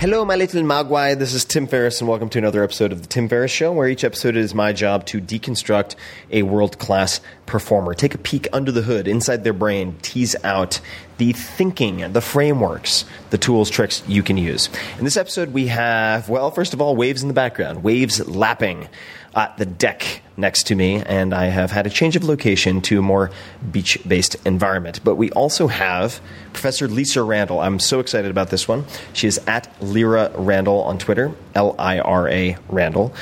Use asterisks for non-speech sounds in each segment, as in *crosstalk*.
Hello, my little Mogwai. This is Tim Ferriss, and welcome to another episode of The Tim Ferriss Show, where each episode is my job to deconstruct a world class performer, take a peek under the hood, inside their brain, tease out the thinking, the frameworks, the tools, tricks you can use. In this episode, we have, well, first of all, waves in the background, waves lapping at the deck next to me, and I have had a change of location to a more beach based environment. But we also have Professor Lisa Randall. I'm so excited about this one. She is at Lira Randall on Twitter, L I R A Randall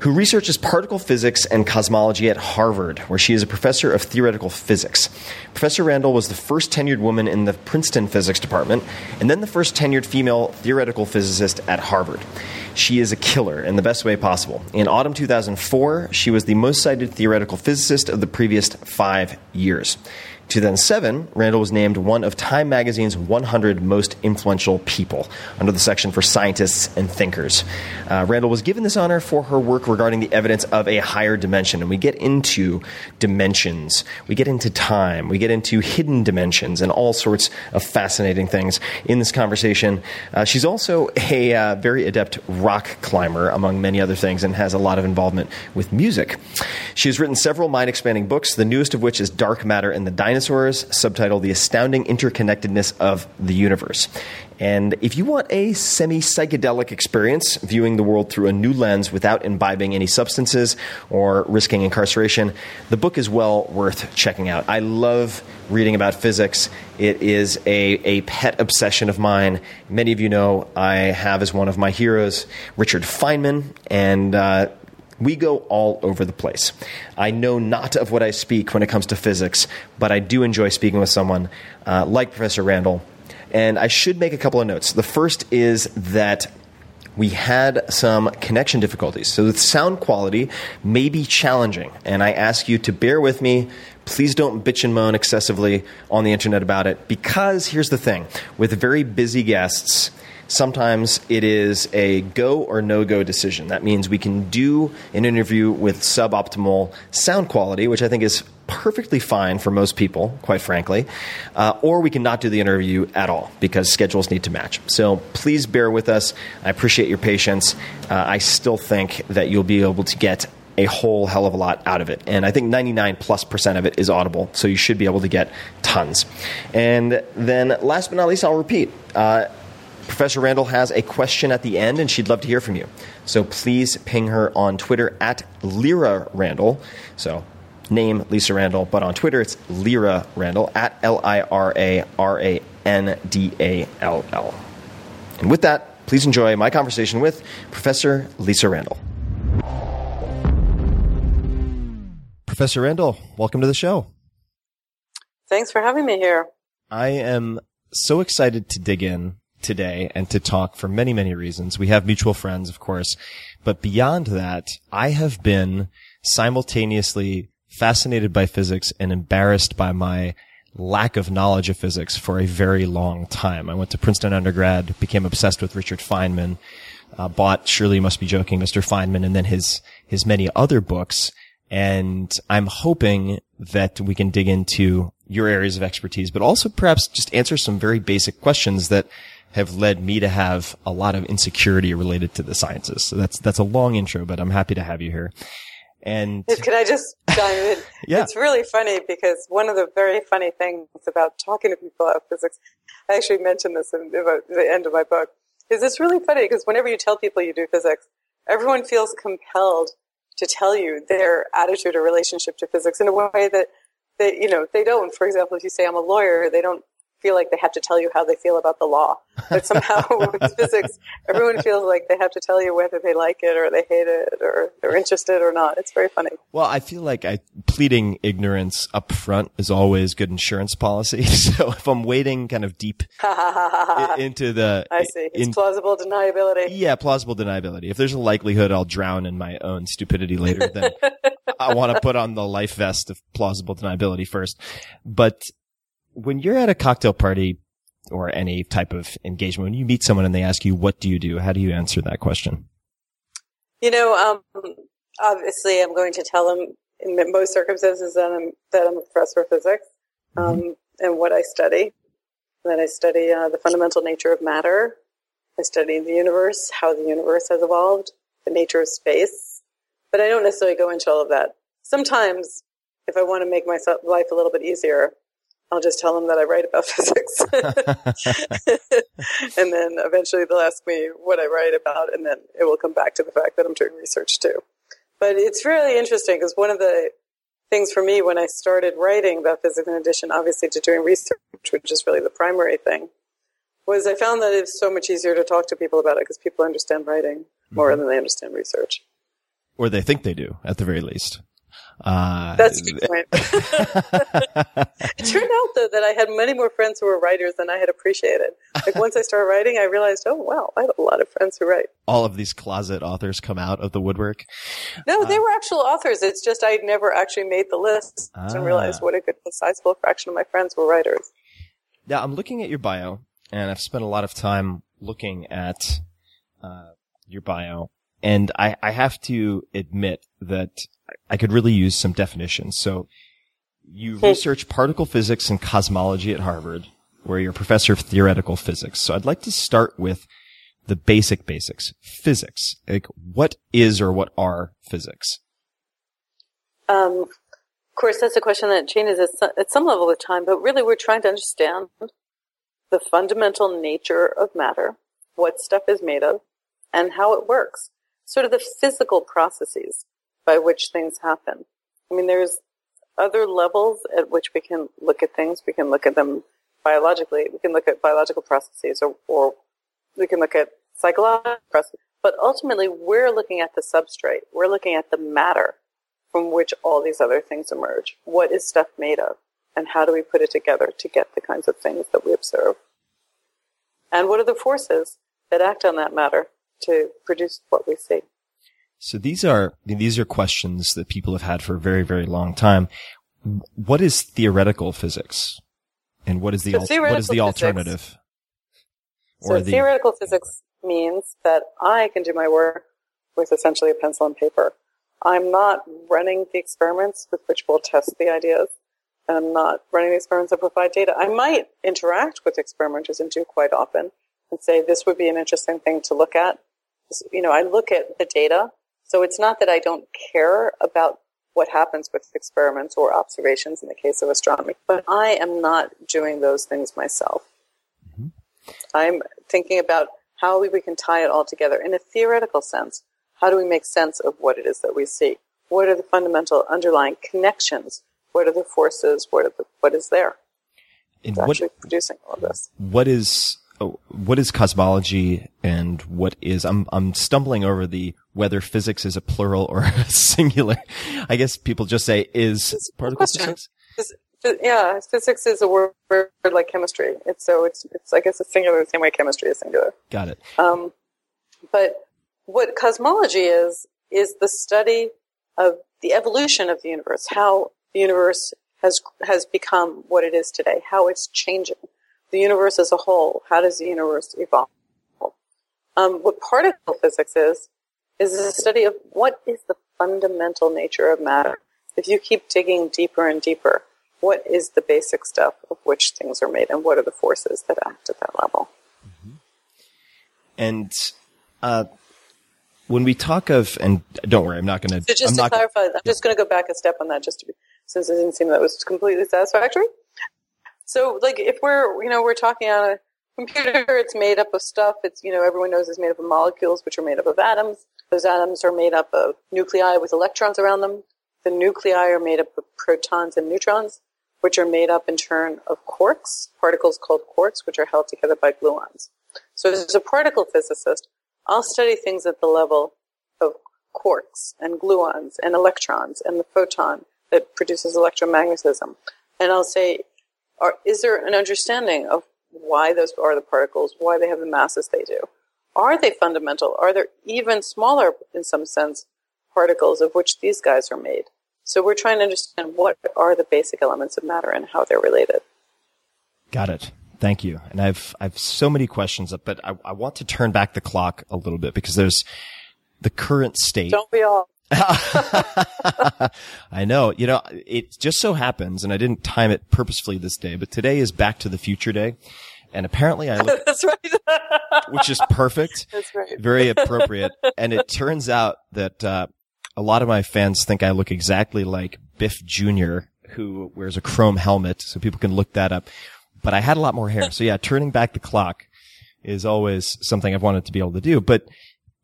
who researches particle physics and cosmology at Harvard, where she is a professor of theoretical physics. Professor Randall was the first tenured woman in the Princeton physics department, and then the first tenured female theoretical physicist at Harvard. She is a killer in the best way possible. In autumn 2004, she was the most cited theoretical physicist of the previous five years. 2007, Randall was named one of Time magazine's 100 most influential people under the section for scientists and thinkers. Uh, Randall was given this honor for her work regarding the evidence of a higher dimension. And we get into dimensions, we get into time, we get into hidden dimensions, and all sorts of fascinating things in this conversation. Uh, she's also a uh, very adept rock climber, among many other things, and has a lot of involvement with music. She has written several mind expanding books, the newest of which is Dark Matter and the Dinosaurs dinosaurs, subtitled The Astounding Interconnectedness of the Universe. And if you want a semi psychedelic experience, viewing the world through a new lens without imbibing any substances or risking incarceration, the book is well worth checking out. I love reading about physics. It is a, a pet obsession of mine. Many of you know I have as one of my heroes Richard Feynman, and uh, we go all over the place. I know not of what I speak when it comes to physics, but I do enjoy speaking with someone uh, like Professor Randall. And I should make a couple of notes. The first is that we had some connection difficulties. So the sound quality may be challenging, and I ask you to bear with me. Please don't bitch and moan excessively on the internet about it, because here's the thing with very busy guests, sometimes it is a go or no go decision. That means we can do an interview with suboptimal sound quality, which I think is perfectly fine for most people, quite frankly, uh, or we can not do the interview at all because schedules need to match. So please bear with us. I appreciate your patience. Uh, I still think that you'll be able to get a whole hell of a lot out of it. And I think 99 plus percent of it is audible, so you should be able to get tons. And then last but not least, I'll repeat. Uh, Professor Randall has a question at the end, and she'd love to hear from you. So please ping her on Twitter at Lira Randall. So name Lisa Randall, but on Twitter it's Lira Randall at L I R A R A N D A L L. And with that, please enjoy my conversation with Professor Lisa Randall. Professor Randall, welcome to the show. Thanks for having me here. I am so excited to dig in today and to talk for many, many reasons. We have mutual friends, of course, but beyond that, I have been simultaneously fascinated by physics and embarrassed by my lack of knowledge of physics for a very long time. I went to Princeton undergrad, became obsessed with Richard Feynman, uh, bought Surely You Must Be Joking, Mr. Feynman, and then his, his many other books. And I'm hoping that we can dig into your areas of expertise, but also perhaps just answer some very basic questions that have led me to have a lot of insecurity related to the sciences. So that's, that's a long intro, but I'm happy to have you here. And Can I just chime in? *laughs* Yeah. It's really funny because one of the very funny things about talking to people about physics, I actually mentioned this in the the end of my book, is it's really funny because whenever you tell people you do physics, everyone feels compelled to tell you their attitude or relationship to physics in a way that they, you know, they don't. For example, if you say I'm a lawyer, they don't feel like they have to tell you how they feel about the law. But somehow *laughs* with physics, everyone feels like they have to tell you whether they like it or they hate it or they're interested or not. It's very funny. Well, I feel like I, pleading ignorance up front is always good insurance policy. *laughs* So if I'm wading kind of deep *laughs* into the, I see. It's in- plausible deniability. yeah, plausible deniability. If there's a likelihood I'll drown in my own stupidity later, then I want to put on the life vest of plausible deniability first. But when you're at a cocktail party or any type of engagement, when you meet someone and they ask you, what do you do? How do you answer that question? You know, um, obviously, I'm going to tell them in most circumstances that I'm that I'm a professor of physics um, and what I study. That I study uh, the fundamental nature of matter. I study the universe, how the universe has evolved, the nature of space. But I don't necessarily go into all of that. Sometimes, if I want to make my life a little bit easier, I'll just tell them that I write about *laughs* physics. *laughs* and then eventually they'll ask me what I write about, and then it will come back to the fact that I'm doing research too. But it's really interesting because one of the things for me when I started writing about physics, in addition, obviously, to doing research, which is really the primary thing, was I found that it's so much easier to talk to people about it because people understand writing more mm-hmm. than they understand research. Or they think they do, at the very least. Uh, That's a good point. *laughs* *laughs* it turned out though that I had many more friends who were writers than I had appreciated. Like once I started writing, I realized, oh wow, I have a lot of friends who write. all of these closet authors come out of the woodwork. No, they were actual authors. It's just I'd never actually made the list Ah. and realized what a good sizable fraction of my friends were writers. Now I'm looking at your bio, and I've spent a lot of time looking at uh, your bio, and I, I have to admit that I could really use some definitions. So, you research particle physics and cosmology at Harvard, where you're a professor of theoretical physics. So, I'd like to start with the basic basics, physics. Like, what is or what are physics? Um, of course, that's a question that changes at some, at some level with time, but really we're trying to understand the fundamental nature of matter, what stuff is made of, and how it works. Sort of the physical processes by which things happen. I mean, there's other levels at which we can look at things. We can look at them biologically. We can look at biological processes or, or we can look at psychological processes. But ultimately, we're looking at the substrate. We're looking at the matter from which all these other things emerge. What is stuff made of? And how do we put it together to get the kinds of things that we observe? And what are the forces that act on that matter to produce what we see? So these are these are questions that people have had for a very very long time. What is theoretical physics, and what is the So al- what is the theoretical physics- alternative? So the- theoretical physics means that I can do my work with essentially a pencil and paper. I'm not running the experiments with which we'll test the ideas. And I'm not running the experiments that provide data. I might interact with experimenters and do quite often and say this would be an interesting thing to look at. You know, I look at the data. So it's not that I don't care about what happens with experiments or observations in the case of astronomy, but I am not doing those things myself. Mm-hmm. I'm thinking about how we can tie it all together in a theoretical sense. How do we make sense of what it is that we see? What are the fundamental underlying connections? What are the forces? What are the, what is there? And what producing all of this. what is what is cosmology and what is I'm I'm stumbling over the whether physics is a plural or *laughs* a singular. I guess people just say is particle question. physics. Phys- Yeah, physics is a word like chemistry. It's so it's it's I guess it's singular the same way chemistry is singular. Got it. Um, but what cosmology is, is the study of the evolution of the universe, how the universe has, has become what it is today, how it's changing. The universe as a whole, how does the universe evolve? Um, what particle physics is, is a study of what is the fundamental nature of matter. If you keep digging deeper and deeper, what is the basic stuff of which things are made and what are the forces that act at that level? And uh, when we talk of and don't worry, I'm not going to. So just I'm to not clarify, I'm just going to go back a step on that, just to be, since it didn't seem that was completely satisfactory. So, like, if we're you know we're talking on a computer, it's made up of stuff. It's you know everyone knows it's made up of molecules, which are made up of atoms. Those atoms are made up of nuclei with electrons around them. The nuclei are made up of protons and neutrons, which are made up in turn of quarks, particles called quarks, which are held together by gluons. So, as a particle physicist, I'll study things at the level of quarks and gluons and electrons and the photon that produces electromagnetism. And I'll say, are, is there an understanding of why those are the particles, why they have the masses they do? Are they fundamental? Are there even smaller, in some sense, particles of which these guys are made? So we're trying to understand what are the basic elements of matter and how they're related. Got it. Thank you. And I've I've so many questions, but I, I want to turn back the clock a little bit because there's the current state. Don't we all? *laughs* I know. You know, it just so happens, and I didn't time it purposefully this day, but today is Back to the Future Day, and apparently I look, *laughs* That's right. *laughs* which is perfect, That's right. very appropriate. And it turns out that uh, a lot of my fans think I look exactly like Biff Jr., who wears a chrome helmet, so people can look that up. But I had a lot more hair, so yeah, turning back the clock is always something I've wanted to be able to do. But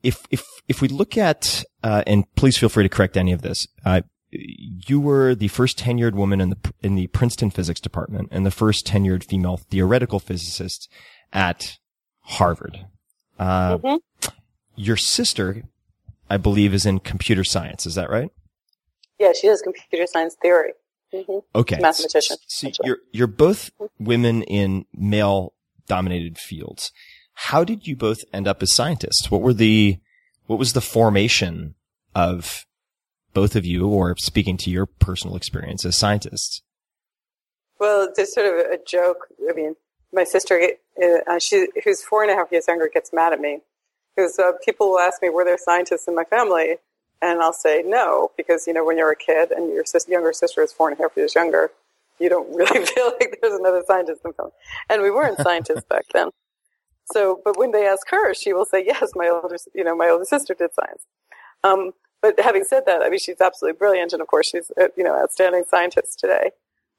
if if if we look at uh, and please feel free to correct any of this. Uh, you were the first tenured woman in the in the Princeton physics department and the first tenured female theoretical physicist at Harvard. Uh, Mhm. Your sister, I believe, is in computer science. Is that right? Yeah, she does computer science theory. hmm Okay, Mathematician, So essentially. you're you're both women in male dominated fields. How did you both end up as scientists? What were the what was the formation of both of you, or speaking to your personal experience as scientists? Well, there's sort of a joke. I mean, my sister, uh, she, who's four and a half years younger, gets mad at me because uh, people will ask me, "Were there scientists in my family?" And I'll say no, because you know, when you're a kid and your sis- younger sister is four and a half years younger, you don't *laughs* really feel like there's another scientist in the family. And we weren't scientists back then. So, but when they ask her, she will say, "Yes, my older, you know, my older sister did science." Um, but having said that, I mean, she's absolutely brilliant, and of course, she's uh, you know, outstanding scientist today.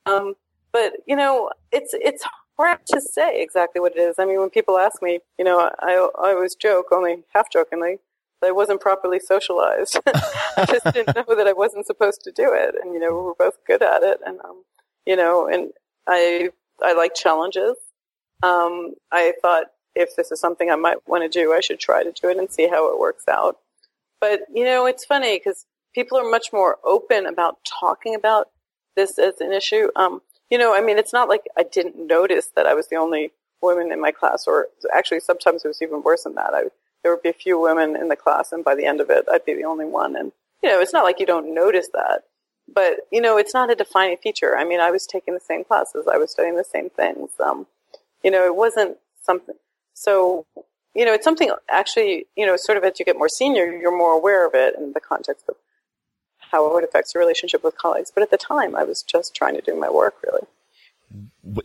Um, but you know, it's it's hard to say exactly what it is. I mean, when people ask me, you know, I I always joke, only half jokingly, that I wasn't properly socialized. *laughs* I just didn't know that I wasn't supposed to do it, and you know, we were both good at it, and um, you know, and I I like challenges. Um, I thought if this is something I might want to do, I should try to do it and see how it works out. But you know, it's funny because people are much more open about talking about this as an issue. Um, you know, I mean, it's not like I didn't notice that I was the only woman in my class, or actually, sometimes it was even worse than that. I, there would be a few women in the class, and by the end of it, I'd be the only one. And you know, it's not like you don't notice that, but you know, it's not a defining feature. I mean, I was taking the same classes, I was studying the same things. Um, you know, it wasn't something. So, you know, it's something actually, you know, sort of as you get more senior, you're more aware of it in the context of how it affects your relationship with colleagues. But at the time, I was just trying to do my work, really.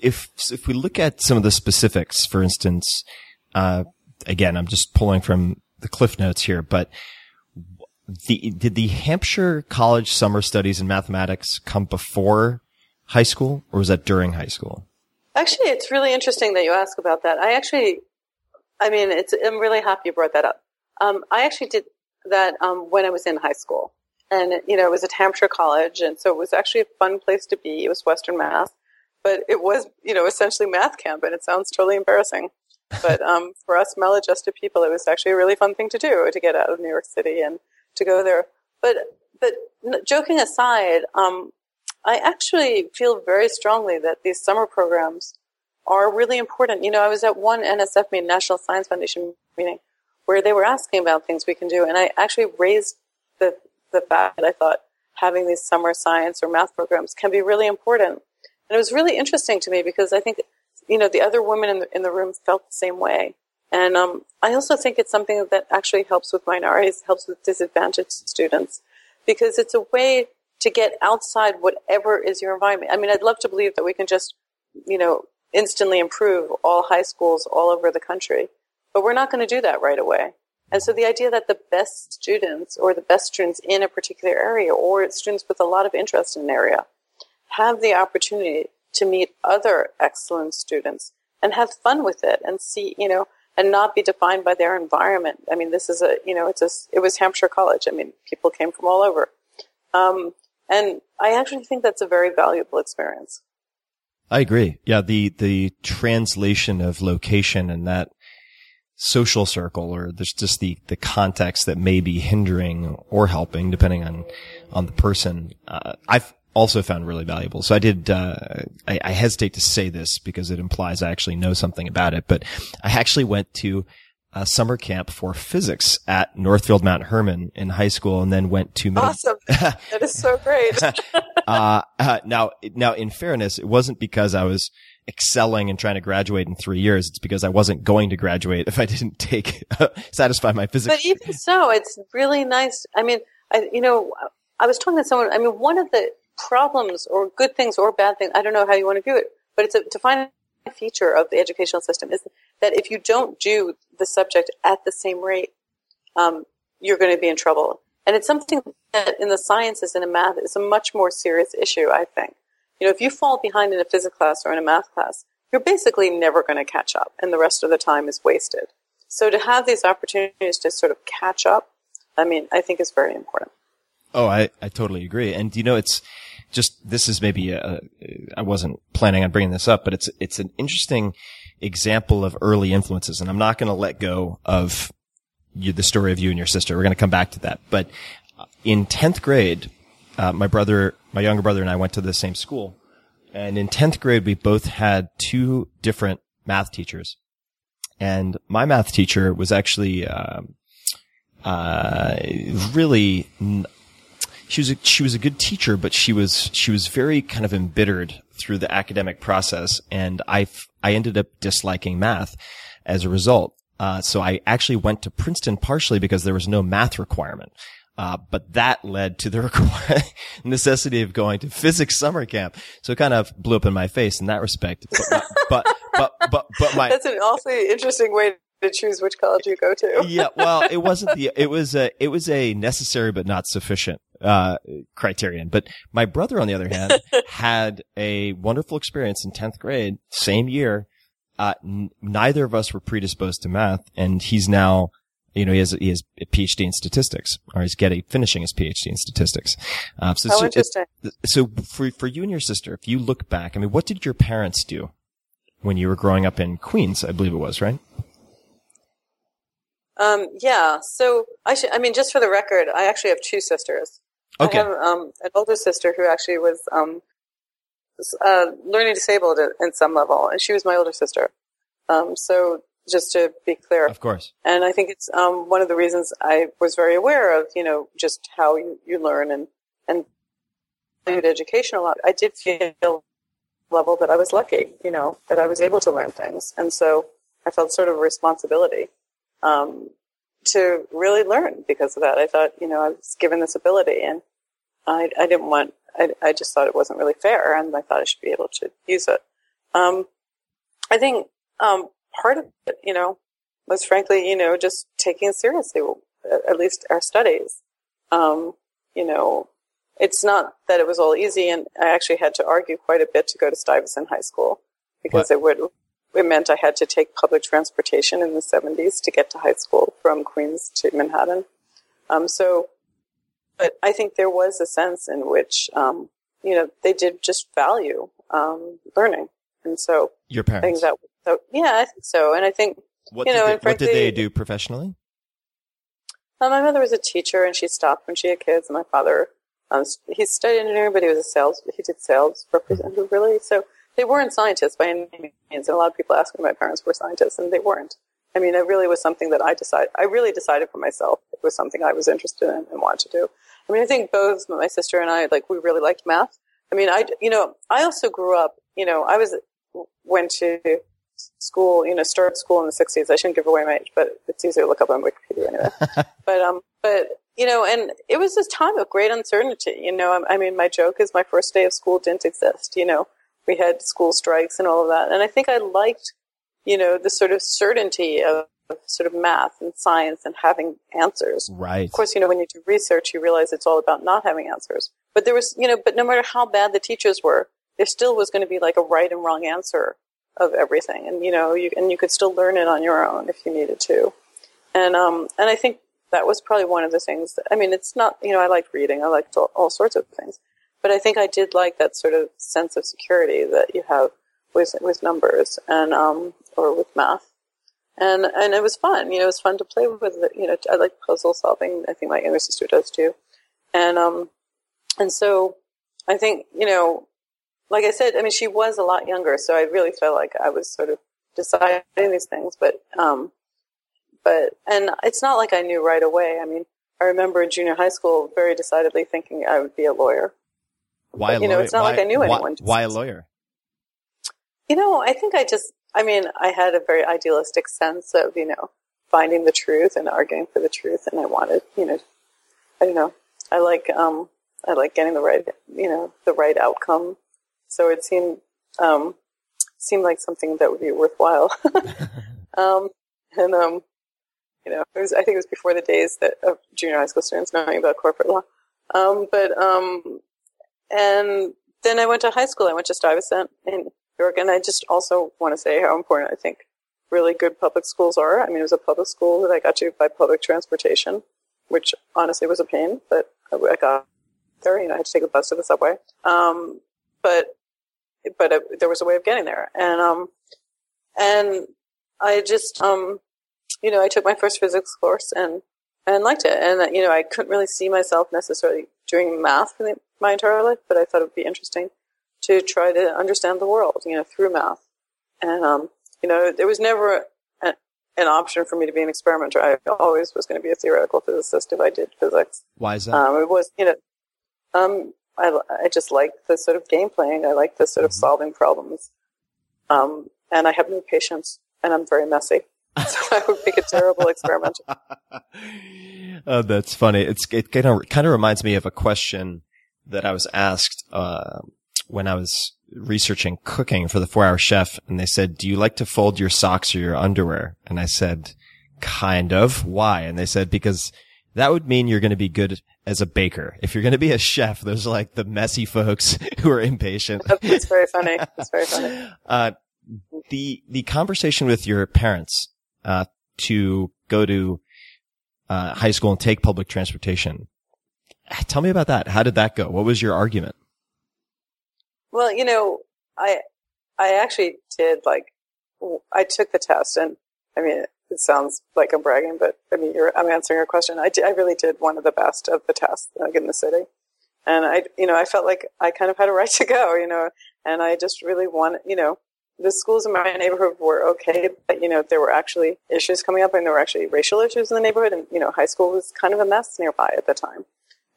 If if we look at some of the specifics, for instance, uh, again, I'm just pulling from the cliff notes here, but the did the Hampshire College Summer Studies in Mathematics come before high school, or was that during high school? Actually, it's really interesting that you ask about that. I actually, I mean, it's I'm really happy you brought that up. Um, I actually did that um, when I was in high school, and you know, it was at Hampshire College, and so it was actually a fun place to be. It was Western Mass, but it was you know essentially math camp, and it sounds totally embarrassing. But *laughs* um, for us maladjusted people, it was actually a really fun thing to do to get out of New York City and to go there. But but joking aside, um, I actually feel very strongly that these summer programs are really important. You know, I was at one NSF meeting, National Science Foundation meeting, where they were asking about things we can do, and I actually raised the the fact that I thought having these summer science or math programs can be really important. And it was really interesting to me because I think, you know, the other women in the, in the room felt the same way. And um, I also think it's something that actually helps with minorities, helps with disadvantaged students, because it's a way to get outside whatever is your environment. I mean, I'd love to believe that we can just, you know, instantly improve all high schools all over the country, but we're not going to do that right away. And so the idea that the best students or the best students in a particular area or students with a lot of interest in an area have the opportunity to meet other excellent students and have fun with it and see, you know, and not be defined by their environment. I mean, this is a, you know, it's a, it was Hampshire College. I mean, people came from all over. Um, and I actually think that's a very valuable experience. I agree. Yeah. The, the translation of location and that social circle or there's just the, the context that may be hindering or helping depending on, on the person. Uh, I've also found really valuable. So I did, uh, I, I, hesitate to say this because it implies I actually know something about it, but I actually went to a summer camp for physics at Northfield Mount Hermon in high school and then went to, awesome. that is so great. *laughs* uh, uh, now, now in fairness, it wasn't because I was, excelling and trying to graduate in three years. It's because I wasn't going to graduate if I didn't take, *laughs* satisfy my physics. But even so, it's really nice. I mean, I, you know, I was talking to someone, I mean, one of the problems or good things or bad things, I don't know how you want to view it, but it's a defining feature of the educational system is that if you don't do the subject at the same rate, um, you're going to be in trouble. And it's something that in the sciences and in math is a much more serious issue, I think. You know, if you fall behind in a physics class or in a math class, you're basically never going to catch up and the rest of the time is wasted. So to have these opportunities to sort of catch up, I mean, I think is very important. Oh, I, I totally agree. And you know, it's just, this is maybe I wasn't planning on bringing this up, but it's, it's an interesting example of early influences. And I'm not going to let go of you, the story of you and your sister. We're going to come back to that. But in 10th grade, uh, my brother, my younger brother and I went to the same school. And in 10th grade, we both had two different math teachers. And my math teacher was actually, uh, uh, really, she was a, she was a good teacher, but she was, she was very kind of embittered through the academic process. And I, I ended up disliking math as a result. Uh, so I actually went to Princeton partially because there was no math requirement. Uh, but that led to the *laughs* necessity of going to physics summer camp. So it kind of blew up in my face in that respect. But, but, but, but, but my. *laughs* That's an awfully interesting way to choose which college you go to. yeah. Well, it wasn't *laughs* the, it was a, it was a necessary but not sufficient, uh, criterion. But my brother, on the other hand, *laughs* had a wonderful experience in 10th grade, same year. Uh, n- neither of us were predisposed to math and he's now you know, he has, he has a PhD in statistics, or he's getting, finishing his PhD in statistics. Uh, so, How interesting. It, so for, for you and your sister, if you look back, I mean, what did your parents do when you were growing up in Queens? I believe it was, right? Um, yeah. So I should, I mean, just for the record, I actually have two sisters. Okay. I have, um, an older sister who actually was, um, uh, learning disabled at, at some level, and she was my older sister. Um, so just to be clear. Of course. And I think it's um, one of the reasons I was very aware of, you know, just how you, you learn and, and education a lot. I did feel level that I was lucky, you know, that I was able to learn things. And so I felt sort of a responsibility um, to really learn because of that. I thought, you know, I was given this ability, and I, I didn't want. I, I just thought it wasn't really fair, and I thought I should be able to use it. Um, I think um, part of it, you know, was frankly, you know, just taking seriously at least our studies. Um, you know, it's not that it was all easy, and I actually had to argue quite a bit to go to Stuyvesant High School because What? it would it meant I had to take public transportation in the 70s to get to high school from Queens to Manhattan. Um, so, but I think there was a sense in which, um, you know, they did just value um, learning, and so Your I think parents. that, that yeah, I think so, and I think what, you know, they, and what did they do professionally? Uh, my mother was a teacher, and she stopped when she had kids. And my father, um, he studied engineering, but he was a sales. He did sales representative, really. So they weren't scientists by any means. And a lot of people ask me, my parents were scientists, and they weren't. I mean, it really was something that I decided. I really decided for myself. It was something I was interested in and wanted to do. I mean, I think both my sister and I, like, we really liked math. I mean, I, you know, I also grew up. You know, I was went to school, you know, started school in the 60s. I shouldn't give away my age, but it's easy to look up on Wikipedia anyway. *laughs* but, um, but, you know, and it was this time of great uncertainty. You know, I, I mean, my joke is my first day of school didn't exist. You know, we had school strikes and all of that. And I think I liked, you know, the sort of certainty of, of sort of math and science and having answers. Right. Of course, you know, when you do research, you realize it's all about not having answers. But there was, you know, but no matter how bad the teachers were, there still was going to be like a right and wrong answer of everything. And, you know, you, and you could still learn it on your own if you needed to. And, um, and I think that was probably one of the things that, I mean, it's not, you know, I liked reading. I liked all, all sorts of things. But I think I did like that sort of sense of security that you have with, with numbers and, um, or with math and and it was fun. You know, it was fun to play with. It. You know, I like puzzle solving. I think my younger sister does too, and um, and so I think you know, like I said, I mean, she was a lot younger, so I really felt like I was sort of deciding these things. But um, but and it's not like I knew right away. I mean, I remember in junior high school very decidedly thinking I would be a lawyer. Why a you know, lawyer? it's not why, like I knew why- anyone. Why, a lawyer? You know, I think I just, I mean, I had a very idealistic sense of, you know, finding the truth and arguing for the truth. And I wanted, you know, I don't know, I like, um, I like getting the right, you know, the right outcome. So it seemed, um, seemed like something that would be worthwhile. *laughs* um, and, um, you know, it was, I think it was before the days that of junior high school students knowing about corporate law. Um, but, um, and then I went to high school. I went to Stuyvesant New York, and I just also want to say how important I think really good public schools are. I mean, it was a public school that I got to by public transportation, which honestly was a pain, but I got there. You know, I had to take a bus to the subway. Um, but but there was a way of getting there, and um, and I just um, you know, I took my first physics course and and liked it, and you know, I couldn't really see myself necessarily doing math my entire life, but I thought it would be interesting to try to understand the world, you know, through math. And, um, you know, there was never a, an option for me to be an experimenter. I always was going to be a theoretical physicist if I did physics. Why is that? Um, it was, you know, um, I, I just like the sort of game playing. I like the sort of solving problems. Um, and I have no patience and I'm very messy. *laughs* So I would make a terrible experimenter. *laughs* oh, that's funny. It's it kind of kind of reminds me of a question that I was asked uh, when I was researching cooking for the Four Hour Chef, and they said, "Do you like to fold your socks or your underwear?" And I said, "Kind of. Why?" And they said, "Because." That would mean you're going to be good as a baker. If you're going to be a chef, those are like the messy folks *laughs* who are impatient. It's very funny. It's very funny. *laughs* Uh, the the conversation with your parents uh, to go to uh, high school and take public transportation. Tell me about that. How did that go? What was your argument? Well, you know, I I actually did like I took the test, and I mean, it sounds like I'm bragging, but I mean, I'm answering your question. I did, I really did one of the best of the tests like in the city, and I you know I felt like I kind of had a right *laughs* to go, you know, and I just really wanted, you know, the schools in my neighborhood were okay, but you know there were actually issues coming up, and there were actually racial issues in the neighborhood, and you know high school was kind of a mess nearby at the time.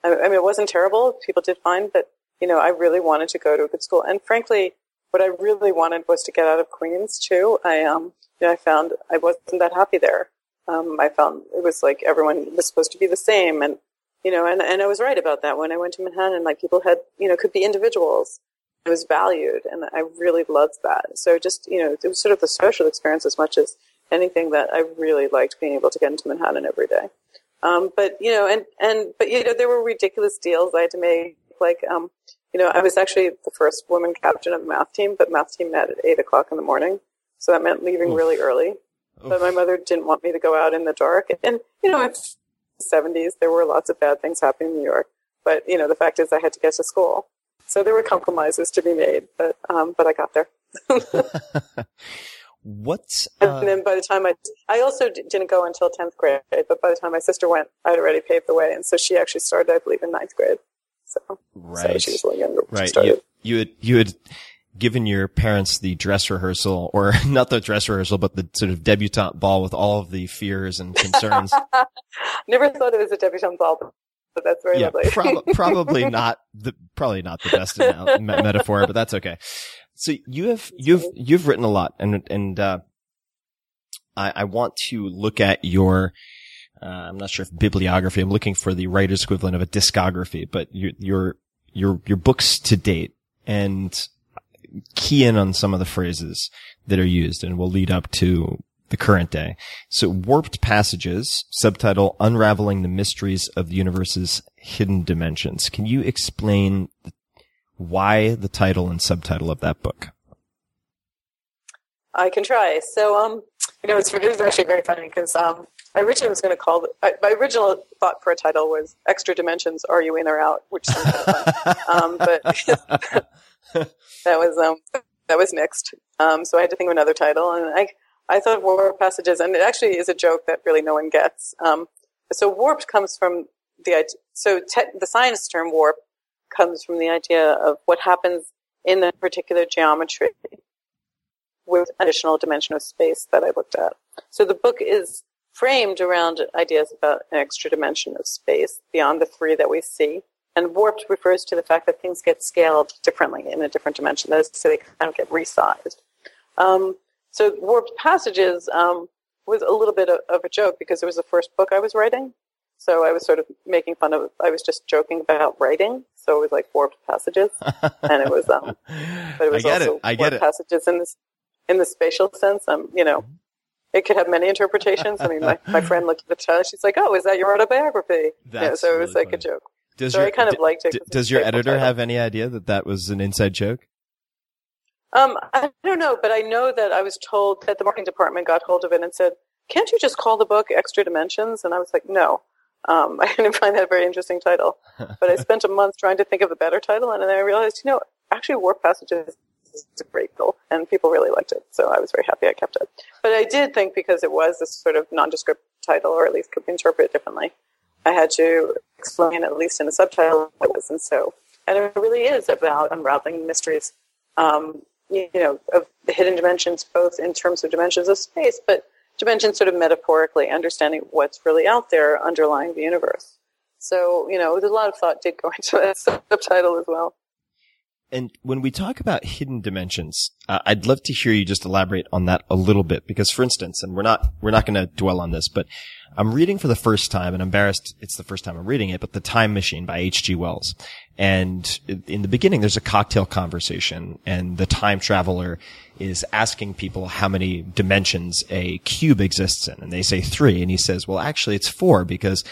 I, I mean, it wasn't terrible; people did fine, but you know I really wanted to go to a good school, and frankly, what I really wanted was to get out of Queens too. I um, you know, I found I wasn't that happy there. Um, I found it was like everyone was supposed to be the same, and you know, and and I was right about that when I went to Manhattan. Like people had, you know, could be individuals. It was valued, and I really loved that. So just you know, it was sort of the social experience as much as anything that I really liked being able to get into Manhattan every day. Um, but you know, and and but you know, there were ridiculous deals I had to make. Like, um, you know, I was actually the first woman captain of the math team, but math team met at eight o'clock in the morning, so that meant leaving Oof. really early. Oof. But my mother didn't want me to go out in the dark, and you know, it's seventies. There were lots of bad things happening in New York, but you know, the fact is, I had to get to school, so there were compromises to be made. But um, but I got there. *laughs* what? uh... and then by the time I I also didn't go until tenth grade, but by the time my sister went, I'd already paved the way, and so she actually started, I believe, in ninth grade. So right, so she was a little younger. Right, you, you had you had given your parents the dress rehearsal, or *laughs* not the dress rehearsal, but the sort of debutante ball with all of the fears and concerns. *laughs* Never thought it was a debutante ball, but that's very yeah, lovely. prob- *laughs* probably not the probably not the best metaphor, but that's okay. So you have you've you've written a lot, and and uh, I, I want to look at your. Uh, I'm not sure if bibliography. I'm looking for the writer's equivalent of a discography, but your your your your books to date, and key in on some of the phrases that are used, and will lead up to the current day. So, warped passages, subtitle "Unraveling the Mysteries of the Universe's Hidden Dimensions." Can you explain why the title and subtitle of that book? I can try. So, um, you know, it's, it's actually very funny because um, I originally was going to call it, my original thought for a title was "Extra Dimensions: Are You In or Out?" Which sounds kind of fun, um, but *laughs* that was um, that was mixed. Um, so I had to think of another title, and I I thought warp passages, and it actually is a joke that really no one gets. Um, so warped comes from the so te- the science term warp comes from the idea of what happens in the particular geometry with additional dimension of space that I looked at. So the book is framed around ideas about an extra dimension of space beyond the three that we see. And warped refers to the fact that things get scaled differently in a different dimension. That is, so they kind of get resized. Um, so warped passages um, was a little bit of, of, a joke because it was the first book I was writing. So I was sort of making fun of. I was just joking about writing. So it was like warped passages, *laughs* and it was um, but it was I get also it. I get it. passages in this in the spatial sense. Um, you know, it could have many interpretations. I mean, my, my friend looked at the title. She's like, "Oh, is that your autobiography?" That's yeah, so it was really like funny. a joke. Does so your, I kind of d- liked it. d- does your editor title. have any idea that that was an inside joke? Um, I don't know, but I know that I was told that the marketing department got hold of it and said, "Can't you just call the book Extra Dimensions?" And I was like, "No." Um, *laughs* I didn't find that a very interesting title, *laughs* but I spent a month trying to think of a better title, and then I realized, you know, actually, Warp Passages is a great title, and people really liked it, so I was very happy I kept it. But I did think because it was this sort of nondescript title, or at least could be interpreted differently, I had to explain, at least in a subtitle, what it was, and so, and it really is about unraveling mysteries, um, you know, of the hidden dimensions, both in terms of dimensions of space, but dimensions sort of metaphorically, understanding what's really out there underlying the universe. So, you know, a lot of thought did go *laughs* into that subtitle as well. And when we talk about hidden dimensions, uh, I'd love to hear you just elaborate on that a little bit. Because, for instance, and we're not we're not going to dwell on this, but I'm reading for the first time, and I'm embarrassed it's the first time I'm reading it, but The Time Machine by H.G. Wells. And in the beginning, there's a cocktail conversation, and the time traveler is asking people how many dimensions a cube exists in, and they say three, and he says, "Well, actually, it's four because."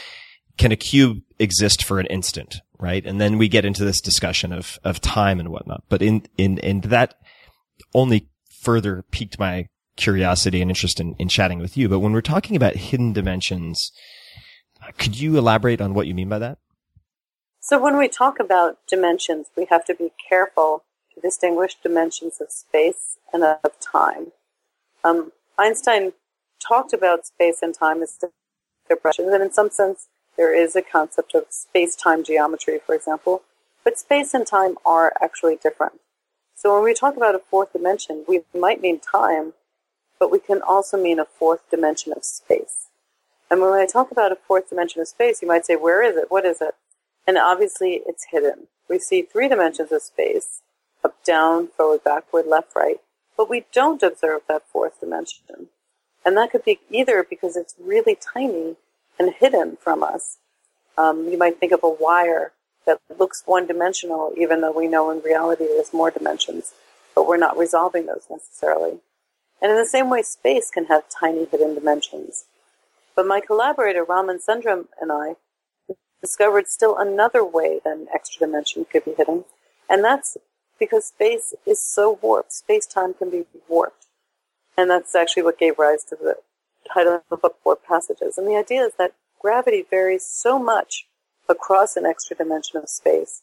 Can a cube exist for an instant? Right? And then we get into this discussion of, of time and whatnot. But in, in, in that only further piqued my curiosity and interest in, in chatting with you. But when we're talking about hidden dimensions, could you elaborate on what you mean by that? So when we talk about dimensions, we have to be careful to distinguish dimensions of space and of time. Um, Einstein talked about space and time as brushes, and in some sense, there is a concept of space-time geometry, for example, but space and time are actually different. So when we talk about a fourth dimension, we might mean time, but we can also mean a fourth dimension of space. And when I talk about a fourth dimension of space, you might say, where is it? What is it? And obviously it's hidden. We see three dimensions of space, up, down, forward, backward, left, right. But we don't observe that fourth dimension. And that could be either because it's really tiny and hidden from us. Um, you might think of a wire that looks one dimensional, even though we know in reality there's more dimensions, but we're not resolving those necessarily. And in the same way, space can have tiny hidden dimensions. But my collaborator, Raman Sundrum, and I discovered still another way that an extra dimension could be hidden. And that's because space is so warped. Space time can be warped. And that's actually what gave rise to the title of the book, Warp Passages. And the idea is that gravity varies so much across an extra dimension of space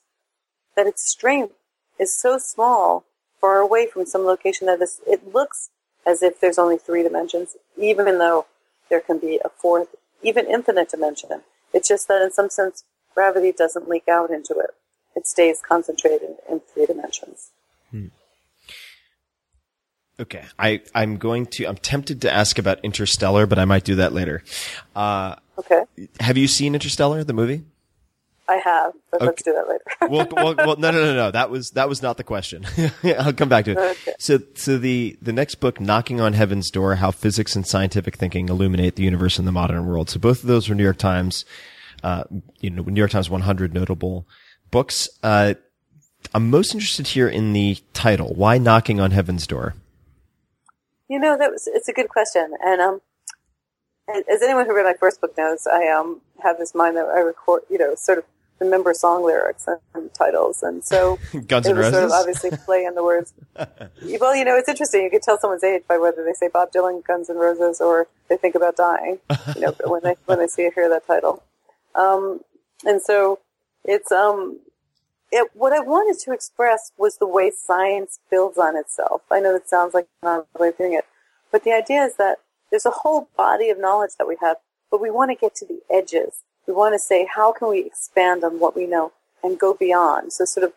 that its strength is so small far away from some location that it looks as if there's only three dimensions, even though there can be a fourth, even infinite dimension. It's just that in some sense, gravity doesn't leak out into it. It stays concentrated in three dimensions. Hmm. Okay, I, I'm going to. I'm tempted to ask about Interstellar, but I might do that later. Uh, okay. Have you seen Interstellar, the movie? I have, but okay. let's do that later. *laughs* well, well, well, no, no, no, no. That was that was not the question. *laughs* I'll come back to it. Okay. So, so the the next book, "Knocking on Heaven's Door: How Physics and Scientific Thinking Illuminate the Universe in the Modern World." So, both of those were New York Times, uh, you know, New York Times 100 notable books. Uh, I'm most interested here in the title. Why "Knocking on Heaven's Door"? You know, that was it's a good question, and um, as anyone who read my first book knows, I um have this mind that I record, you know, sort of remember song lyrics and titles, and so *laughs* Guns it was Roses? sort of obviously play in the words. *laughs* well, you know, it's interesting. You can tell someone's age by whether they say Bob Dylan, Guns and Roses, or they think about dying. You know, *laughs* when they when they see or hear that title, um, and so it's um. It, what I wanted to express was the way science builds on itself. I know that sounds like the way of doing it, but the idea is that there's a whole body of knowledge that we have, but we want to get to the edges we want to say, how can we expand on what we know and go beyond? So sort of,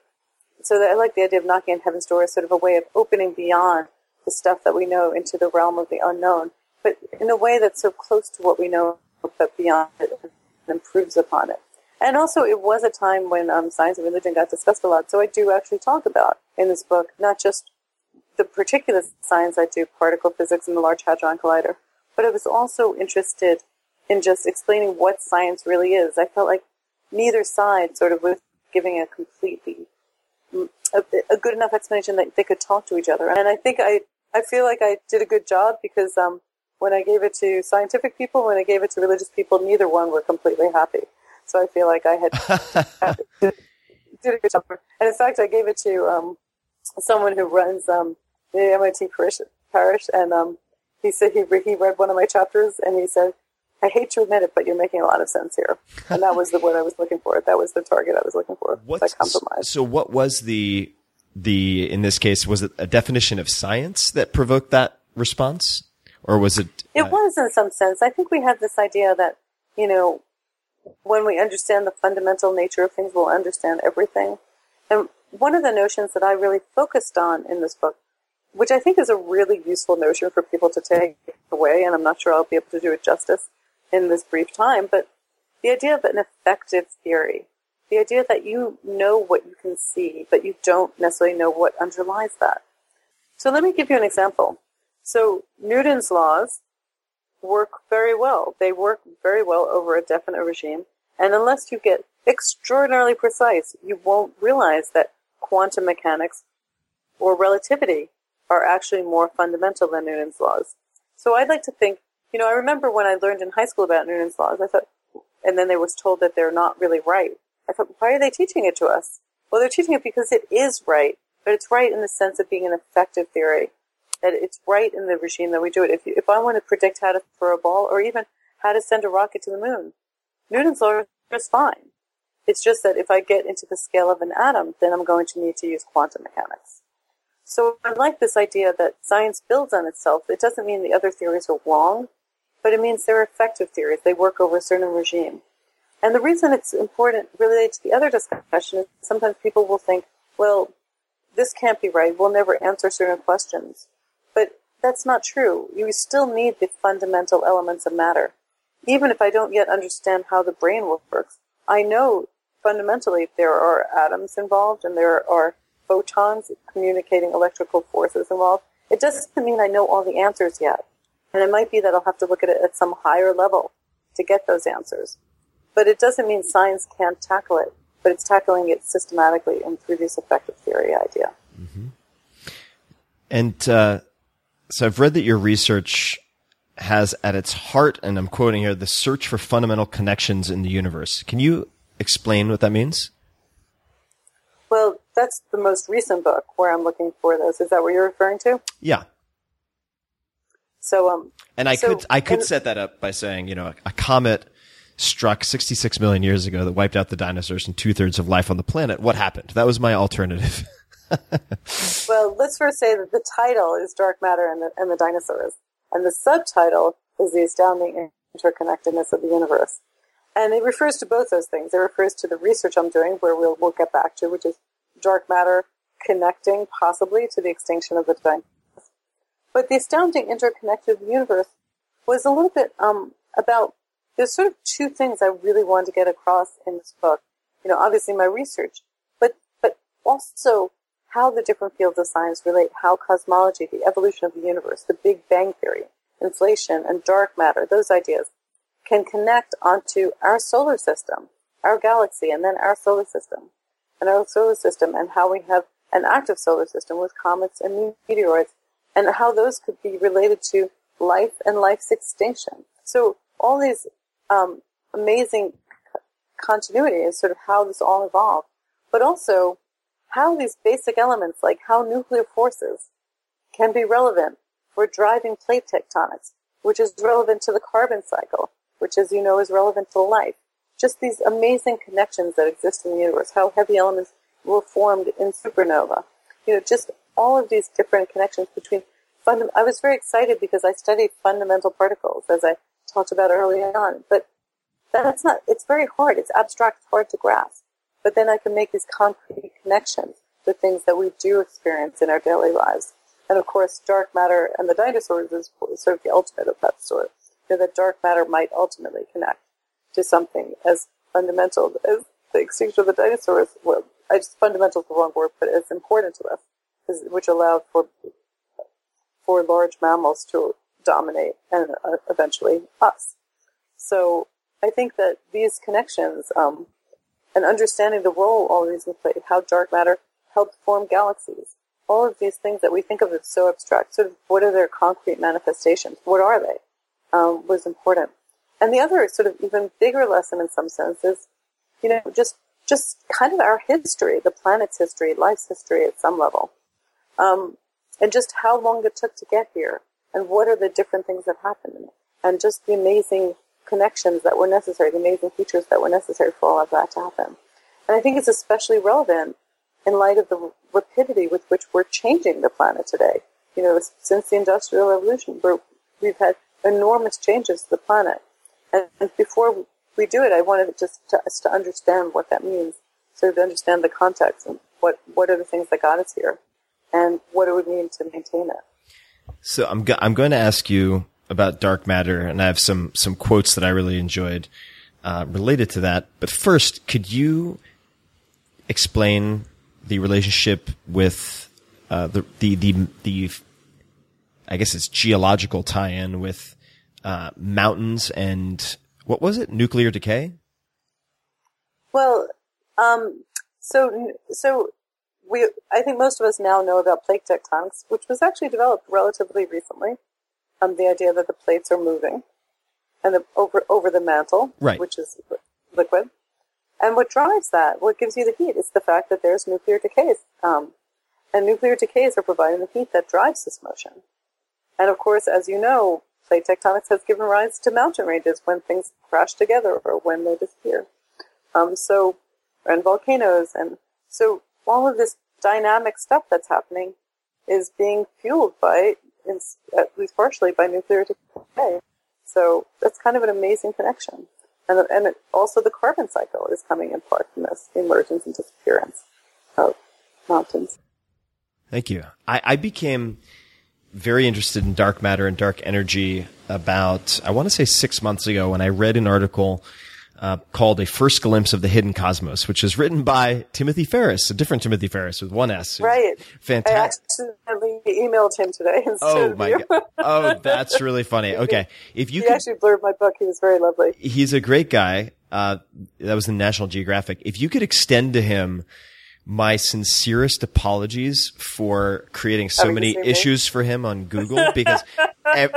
so that I like the idea of knocking on heaven's door as sort of a way of opening beyond the stuff that we know into the realm of the unknown, but in a way that's so close to what we know, but beyond it and improves upon it. And also, it was a time when um, science and religion got discussed a lot. So I do actually talk about in this book not just the particular science I do, particle physics and the Large Hadron Collider, but I was also interested in just explaining what science really is. I felt like neither side sort of was giving a completely mm, a, a, good enough explanation that they could talk to each other. And I think I I feel like I did a good job because um, when I gave it to scientific people, when I gave it to religious people, neither one were completely happy. So I feel like I had did, did, a good job. And in fact, I gave it to um, someone who runs um, the MIT parish, parish and um, he said he, he read one of my chapters and he said I hate to admit it, but you're making a lot of sense here. And that was the word I was looking for. That was the target I was looking for. What's, compromise. So what was the the in this case was it a definition of science that provoked that response, or was it? It uh, was in some sense. I think we have this idea that you know when we understand the fundamental nature of things, we'll understand everything. And one of the notions that I really focused on in this book, which I think is a really useful notion for people to take away, and I'm not sure I'll be able to do it justice, in this brief time, but the idea of an effective theory, the idea that you know what you can see, but you don't necessarily know what underlies that. So let me give you an example. So Newton's laws work very well. They work very well over a definite regime. And unless you get extraordinarily precise, you won't realize that quantum mechanics or relativity are actually more fundamental than Newton's laws. So I'd like to think you know, I remember when I learned in high school about Newton's laws, I thought, and then they was told that they're not really right. I thought, why are they teaching it to us? Well, they're teaching it because it is right, but it's right in the sense of being an effective theory. That it's right in the regime that we do it. If if I want to predict how to throw a ball or even how to send a rocket to the moon, Newton's law is fine. It's just that if I get into the scale of an atom, then I'm going to need to use quantum mechanics. So I like this idea that science builds on itself. It doesn't mean the other theories are wrong but it means they're effective theories. They work over a certain regime. And the reason it's important related to the other discussion is sometimes people will think, well, this can't be right. We'll never answer certain questions. That's not true. You still need the fundamental elements of matter. Even if I don't yet understand how the brain works, I know fundamentally there are atoms involved and there are photons communicating electrical forces involved. It doesn't mean I know all the answers yet. And it might be that I'll have to look at it at some higher level to get those answers. But it doesn't mean science can't tackle it, but it's tackling it systematically and through this effective theory idea. And uh, so I've read that your research has at its heart, and I'm quoting here, the search for fundamental connections in the universe. Can you explain what that means? Well, that's the most recent book where I'm looking for those. Is that what you're referring to? Yeah. So, um, And I So- could I could and- set that up by saying, you know, a comet struck 66 million years ago that wiped out the dinosaurs and two thirds of life on the planet. What happened? That was my alternative. *laughs* well, let's first say that the title is Dark Matter and the, and the Dinosaurs, and the subtitle is The Astounding Interconnectedness of the Universe. And it refers to both those things. It refers to the research I'm doing, where we'll, we'll get back to, which is dark matter connecting possibly to the extinction of the dinosaurs. But the astounding interconnected universe was a little bit um, about. There's sort of two things I really wanted to get across in this book. You know, obviously my research, but but also how the different fields of science relate, how cosmology, the evolution of the universe, the Big Bang theory, inflation, and dark matter, those ideas can connect onto our solar system, our galaxy, and then our solar system, and our solar system, and how we have an active solar system with comets and meteoroids, and how those could be related to life and life's extinction. So all these um, amazing continuity is sort of how this all evolved, but also how these basic elements, like how nuclear forces can be relevant for driving plate tectonics, which is relevant to the carbon cycle, which, as you know, is relevant to life. Just these amazing connections that exist in the universe, how heavy elements were formed in supernova. You know, just all of these different connections between fundam- I was very excited because I studied fundamental particles, as I talked about early on, but that's not, it's very hard. It's abstract, it's hard to grasp. But then I can make these concrete connections to things that we do experience in our daily lives. And of course, dark matter and the dinosaurs is sort of the ultimate of that sort. You know, that dark matter might ultimately connect to something as fundamental as the extinction of the dinosaurs. Well, I just fundamental is the wrong word, but it's important to us, which allowed for for large mammals to dominate and uh, eventually us. So I think that these connections um, and understanding the role all of these things play, how dark matter helped form galaxies, all of these things that we think of as so abstract, sort of what are their concrete manifestations? What are they? Um, was important. And the other sort of even bigger lesson in some sense is, you know, just just kind of our history, the planet's history, life's history at some level. Um, and just how long it took to get here, and what are the different things that happened and just the amazing connections that were necessary, the amazing features that were necessary for all of that to happen. And I think it's especially relevant in light of the rapidity with which we're changing the planet today. You know, since the Industrial Revolution, where we've had enormous changes to the planet. And before we do it, I wanted just to, us to understand what that means, so to understand the context and what, what are the things that got us here, and what it would mean to maintain it. So I'm go- I'm going to ask you about dark matter, and I have some some quotes that I really enjoyed uh, related to that. But first, could you explain the relationship with uh, the, the the the I guess it's geological tie-in with uh, mountains and what was it? Nuclear decay. Well, um, so so we I think most of us now know about plate tectonics, which was actually developed relatively recently. Um, the idea that the plates are moving and the, over over the mantle, Right. which is liquid. And what drives that, what gives you the heat, is the fact that there's nuclear decays. Um, and nuclear decays are providing the heat that drives this motion. And of course, as you know, plate tectonics has given rise to mountain ranges when things crash together or when they disappear. Um, so, and volcanoes, and so all of this dynamic stuff that's happening is being fueled by, is- at least partially, by nuclear decay. So that's kind of an amazing connection. And, and it, also the carbon cycle is coming in part from this, emergence and disappearance of mountains. Thank you. I, I became very interested in dark matter and dark energy about, I want to say six months ago when I read an article uh, called A First Glimpse of the Hidden Cosmos, which is written by Timothy Ferris, a different Timothy Ferris with one S. Right. I Fantastic. accidentally emailed him today Oh my god! Oh, that's really funny. *laughs* Okay, if you he could, actually blurred my book. He was very lovely. he's a great guy. Uh, that was in National Geographic. If you could extend to him my sincerest apologies for creating so Having many issues for him on Google because *laughs* ev-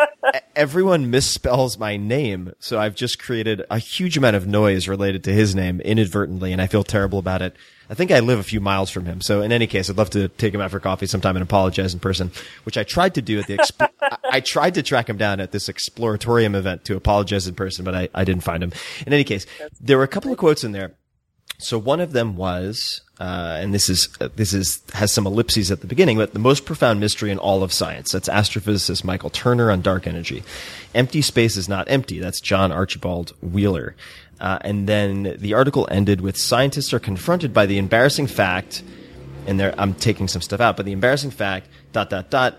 everyone misspells my name. So I've just created a huge amount of noise related to his name inadvertently, and I feel terrible about it. I think I live a few miles from him. So in any case, I'd love to take him out for coffee sometime and apologize in person, which I tried to do at the, exp- *laughs* I- I tried to track him down at this exploratorium event to apologize in person, but I, I didn't find him. In any case, there were a couple of quotes in there. So one of them was, uh, and this is uh, this is has some ellipses at the beginning, but the most profound mystery in all of science. That's astrophysicist Michael Turner on dark energy. Empty space is not empty. That's John Archibald Wheeler. Uh, and then the article ended with scientists are confronted by the embarrassing fact, and I'm taking some stuff out, but the embarrassing fact dot dot dot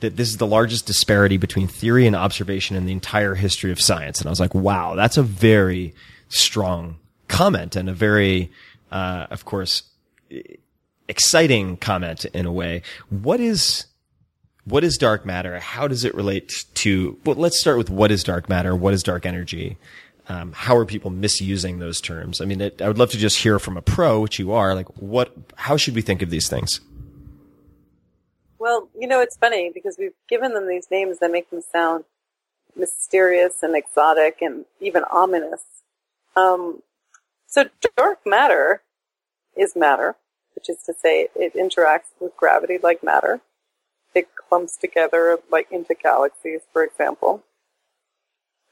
that this is the largest disparity between theory and observation in the entire history of science. And I was like, wow, that's a very strong comment and a very, uh, of course, exciting comment in a way. What is, what is dark matter? How does it relate to, well, let's start with what is dark matter? What is dark energy? Um, how are people misusing those terms? I mean, it, I would love to just hear from a pro, which you are, like what, how should we think of these things? Well, you know, it's funny because we've given them these names that make them sound mysterious and exotic and even ominous. Um, so dark matter is matter, which is to say it interacts with gravity like matter. It clumps together like into galaxies, for example.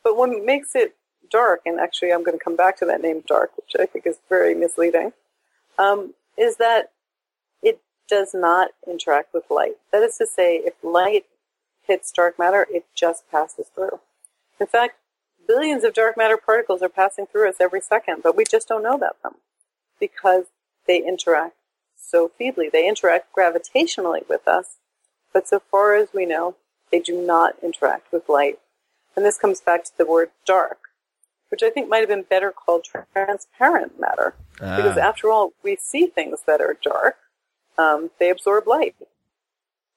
But what makes it dark, and actually I'm going to come back to that name dark, which I think is very misleading, um, is that it does not interact with light. That is to say, if light hits dark matter, it just passes through. In fact, billions of dark matter particles are passing through us every second, but we just don't know about them because they interact so feebly. They interact gravitationally with us, but so far as we know, they do not interact with light. And this comes back to the word dark, which I think might have been better called transparent matter. Because after all, we see things that are dark. Um, they absorb light.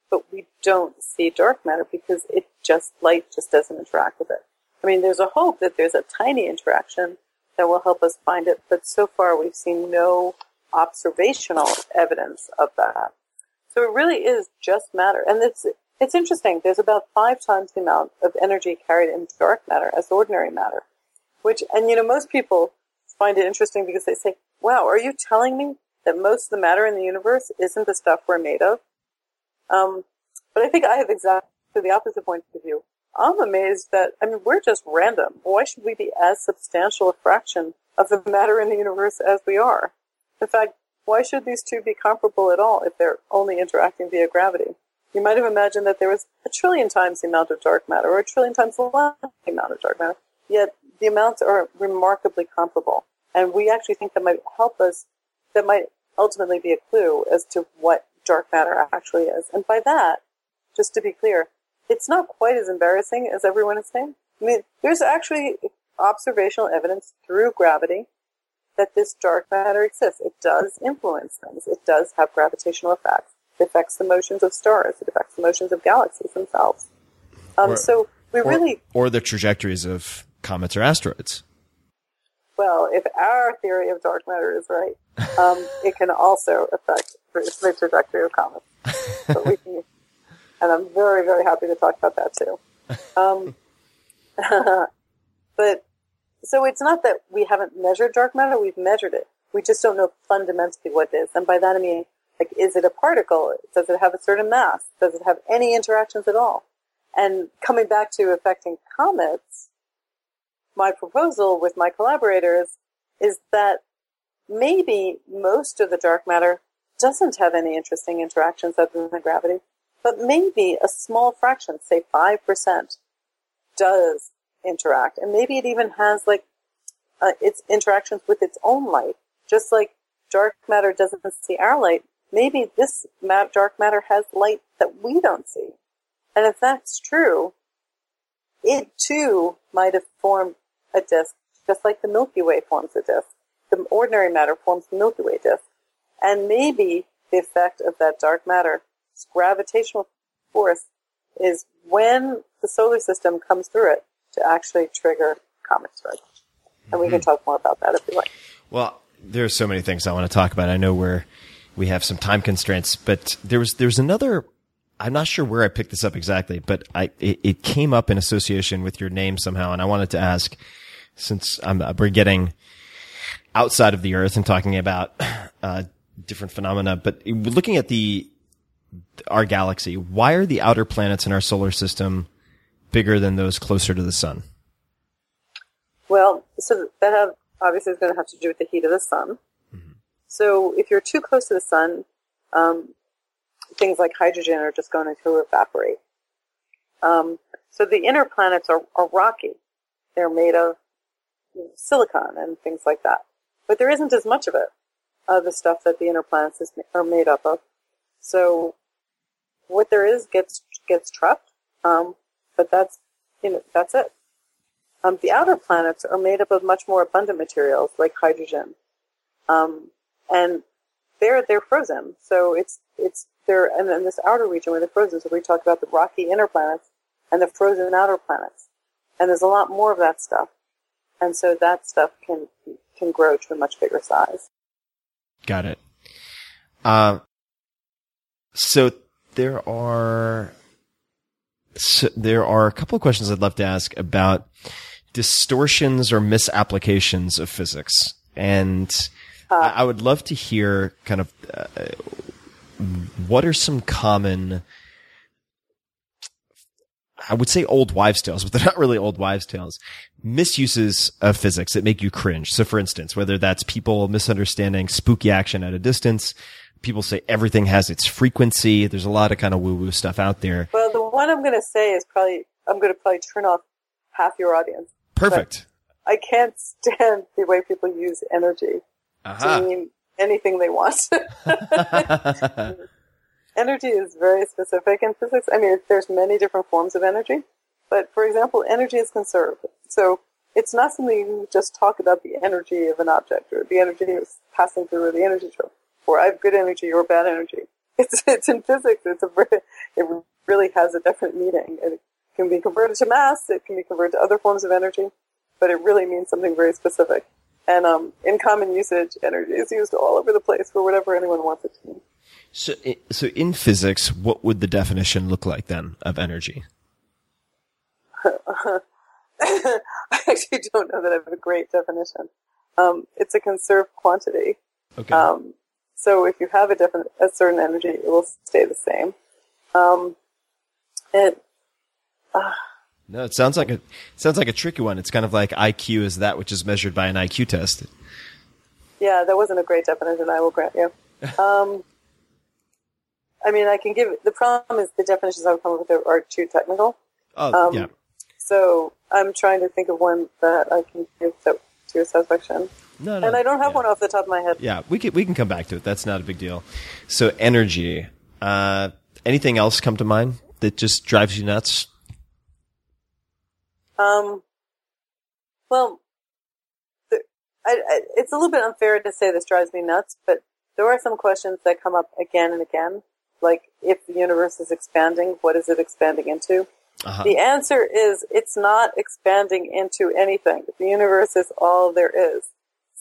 But we don't see dark matter because it just, light just doesn't interact with it. I mean, there's a hope that there's a tiny interaction that will help us find it, but so far we've seen no observational evidence of that. So it really is just matter. And it's, it's interesting. There's about five times the amount of energy carried in dark matter as ordinary matter, which, and you know, most people find it interesting because they say, wow, are you telling me that most of the matter in the universe isn't the stuff we're made of? Um, but I think I have exactly the opposite point of view. I'm amazed that, I mean, we're just random. Why should we be as substantial a fraction of the matter in the universe as we are? In fact, why should these two be comparable at all if they're only interacting via gravity? You might have imagined that there was a trillion times the amount of dark matter or a trillion times the amount of dark matter. Yet the amounts are remarkably comparable. And we actually think that might help us, that might ultimately be a clue as to what dark matter actually is. And by that, just to be clear, it's not quite as embarrassing as everyone is saying. I mean, there's actually observational evidence through gravity that this dark matter exists. It does influence things. It does have gravitational effects. It affects the motions of stars. It affects the motions of galaxies themselves. Um, Or- so we Or, really, or the trajectories of comets or asteroids. well, if our theory of dark matter is right, um, it can also affect the the trajectory of comets. *laughs* But we can, and I'm very, very happy to talk about that too. *laughs* Um, *laughs* but so it's not that we haven't measured dark matter; we've measured it. We just don't know fundamentally what it is, and by that I mean, like, is it a particle? Does it have a certain mass? Does it have any interactions at all? And coming back to affecting comets, my proposal with my collaborators is that maybe most of the dark matter doesn't have any interesting interactions other than gravity, but maybe a small fraction, say 5%, does interact. And maybe it even has like uh, its interactions with its own light. Just like dark matter doesn't see our light, maybe this dark matter has light that we don't see. And if that's true, it too might have formed a disk just like the Milky Way forms a disk. The ordinary matter forms the Milky Way disk. And maybe the effect of that dark matter's gravitational force is when the solar system comes through it to actually trigger comet strike. And we can talk more about that if you like. Well, there are so many things I want to talk about. I know we're we have some time constraints, but there was there's another. I'm not sure where I picked this up exactly, but I it, it came up in association with your name somehow, and I wanted to ask since I'm, we're getting outside of the Earth and talking about uh, different phenomena, but looking at the our galaxy, why are the outer planets in our solar system bigger than those closer to the sun? Well, so that have, obviously is going to have to do with the heat of the sun. So if you're too close to the sun, um, things like hydrogen are just going to evaporate. Um, so the inner planets are, are rocky. They're made of you know, silicon and things like that. But there isn't as much of it, of the stuff that the inner planets is, are made up of. So what there is gets gets trapped. Um, but that's you know that's it. Um, the outer planets are made up of much more abundant materials like hydrogen, um, and they're they're frozen. So it's it's they're and then this outer region where they're frozen. So we talk about the rocky inner planets and the frozen outer planets, and there's a lot more of that stuff, and so that stuff can can grow to a much bigger size. Got it. Uh, so there are so there are a couple of questions I'd love to ask about distortions or misapplications of physics, and I, I would love to hear kind of uh, what are some common. I would say old wives' tales, *laughs* but they're not really old wives' tales. Misuses of physics that make you cringe. So, for instance, whether that's people misunderstanding spooky action at a distance, people say everything has its frequency. There's a lot of kind of woo woo stuff out there. Well, the one I'm going to say is probably I'm going to probably turn off half your audience. Perfect. But I can't stand the way people use energy Uh-huh. to mean anything they want. *laughs* energy is very specific in physics. I mean, there's many different forms of energy, but for example, energy is conserved. So it's not something you just talk about the energy of an object or the energy is passing through or the energy flow. I have good energy or bad energy. *laughs* It's it's in physics. It's a it really has a definite meaning. It can be converted to mass. It can be converted to other forms of energy, but it really means something very specific. And um, in common usage, energy is used all over the place for whatever anyone wants it to mean. So, so in physics, what would the definition look like then of energy? *laughs* I actually don't know that I have a great definition. Um, it's a conserved quantity. Okay. Um, so if you have a, definite, a certain energy, it will stay the same. Um, it, no, it sounds like a it sounds like a tricky one. It's kind of like IQ is that which is measured by an IQ test. yeah, that wasn't a great definition. I will grant you. *laughs* Um, I mean, I can give. The problem is the definitions I've come up with are too technical. Oh, Um, yeah. So I'm trying to think of one that I can give that to your satisfaction. No, no. And I don't have yeah. one off the top of my head. Yeah, we can we can come back to it. That's not a big deal. So energy. Uh, anything else come to mind that just drives you nuts? Um, well, the, I, I, it's a little bit unfair to say this drives me nuts, but there are some questions that come up again and again. Like, if the universe is expanding, what is it expanding into? Uh-huh. The answer is it's not expanding into anything. The universe is all there is.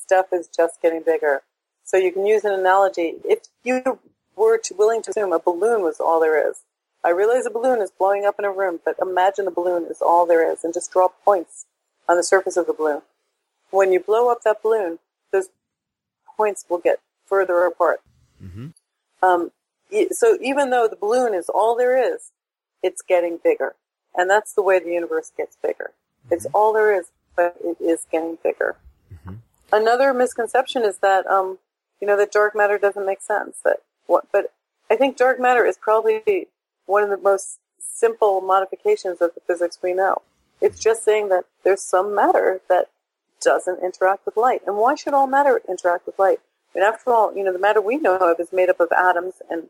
Stuff is just getting bigger. So you can use an analogy. If you were to, willing to assume a balloon was all there is, I realize a balloon is blowing up in a room, but imagine the balloon is all there is and just draw points on the surface of the balloon. When you blow up that balloon, those points will get further apart. Um, e- so even though the balloon is all there is, it's getting bigger. And that's the way the universe gets bigger. It's all there is, but it is getting bigger. Another misconception is that, um, you know, that dark matter doesn't make sense. That what, but I think dark matter is probably one of the most simple modifications of the physics we know. It's just saying that there's some matter that doesn't interact with light. And why should all matter interact with light? I mean, after all, you know, the matter we know of is made up of atoms and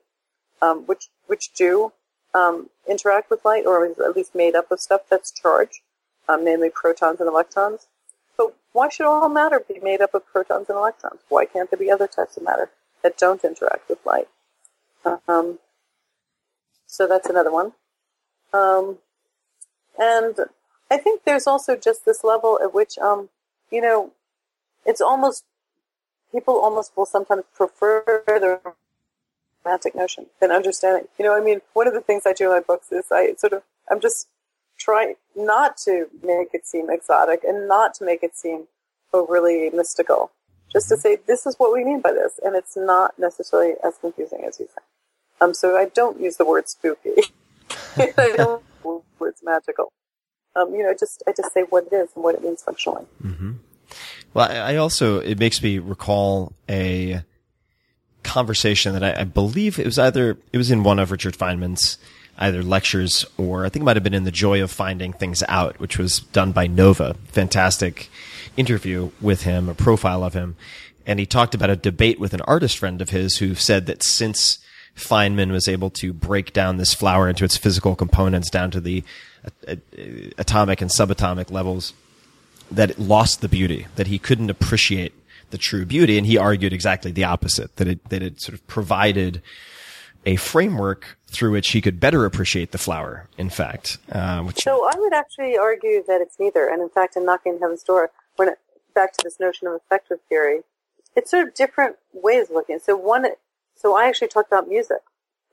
um, which which do um, interact with light, or is at least made up of stuff that's charged, um, namely protons and electrons. Why should all matter be made up of protons and electrons? Why can't there be other types of matter that don't interact with light? Um, so that's another one. Um, and I think there's also just this level at which, um, you know, it's almost people almost will sometimes prefer the romantic notion than understanding. You know, I mean, one of the things I do in my books is I sort of I'm just trying not to make it seem exotic and not to make it seem overly mystical. Just to say this is what we mean by this, and it's not necessarily as confusing as you think. Um, so I don't use the word spooky. *laughs* I don't use the words magical. Um, you know, just I just say what it is and what it means functionally. Mm-hmm. Well, I, I also it makes me recall a conversation that I, I, believe it was either it was in one of Richard Feynman's either lectures or I think it might have been in the Joy of Finding Things Out, which was done by Nova. Fantastic interview with him, a profile of him, and he talked about a debate with an artist friend of his who said that since Feynman was able to break down this flower into its physical components down to the uh, uh, atomic and subatomic levels, that it lost the beauty, that he couldn't appreciate the true beauty. And he argued exactly the opposite, that it, that it sort of provided a framework through which he could better appreciate the flower, in fact. Uh, so I would actually argue that it's neither. And in fact, in Knocking Heaven's Door, when it, back to this notion of effective theory, it's sort of different ways of looking. So one, so I actually talked about music,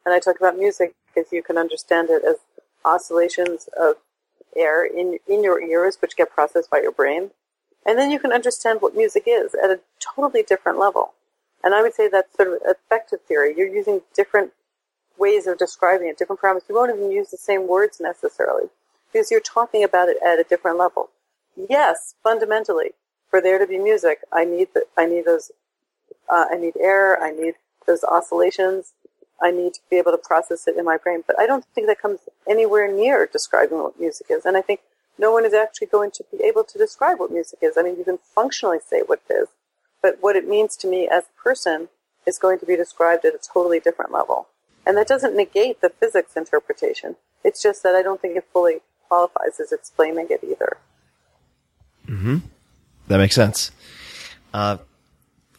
and I talk about music because you can understand it as oscillations of air in in your ears, which get processed by your brain, and then you can understand what music is at a totally different level. And I would say that's sort of effective theory. You're using different ways of describing it, different parameters. You won't even use the same words necessarily because you're talking about it at a different level. Yes, fundamentally, for there to be music, I need the, I need those, uh, I need air, I need those oscillations, I need to be able to process it in my brain. But I don't think that comes anywhere near describing what music is. And I think no one is actually going to be able to describe what music is. I mean, you can functionally say what it is, but what it means to me as a person is going to be described at a totally different level. And that doesn't negate the physics interpretation. It's just that I don't think it fully qualifies as explaining it either. Hmm. That makes sense. Uh,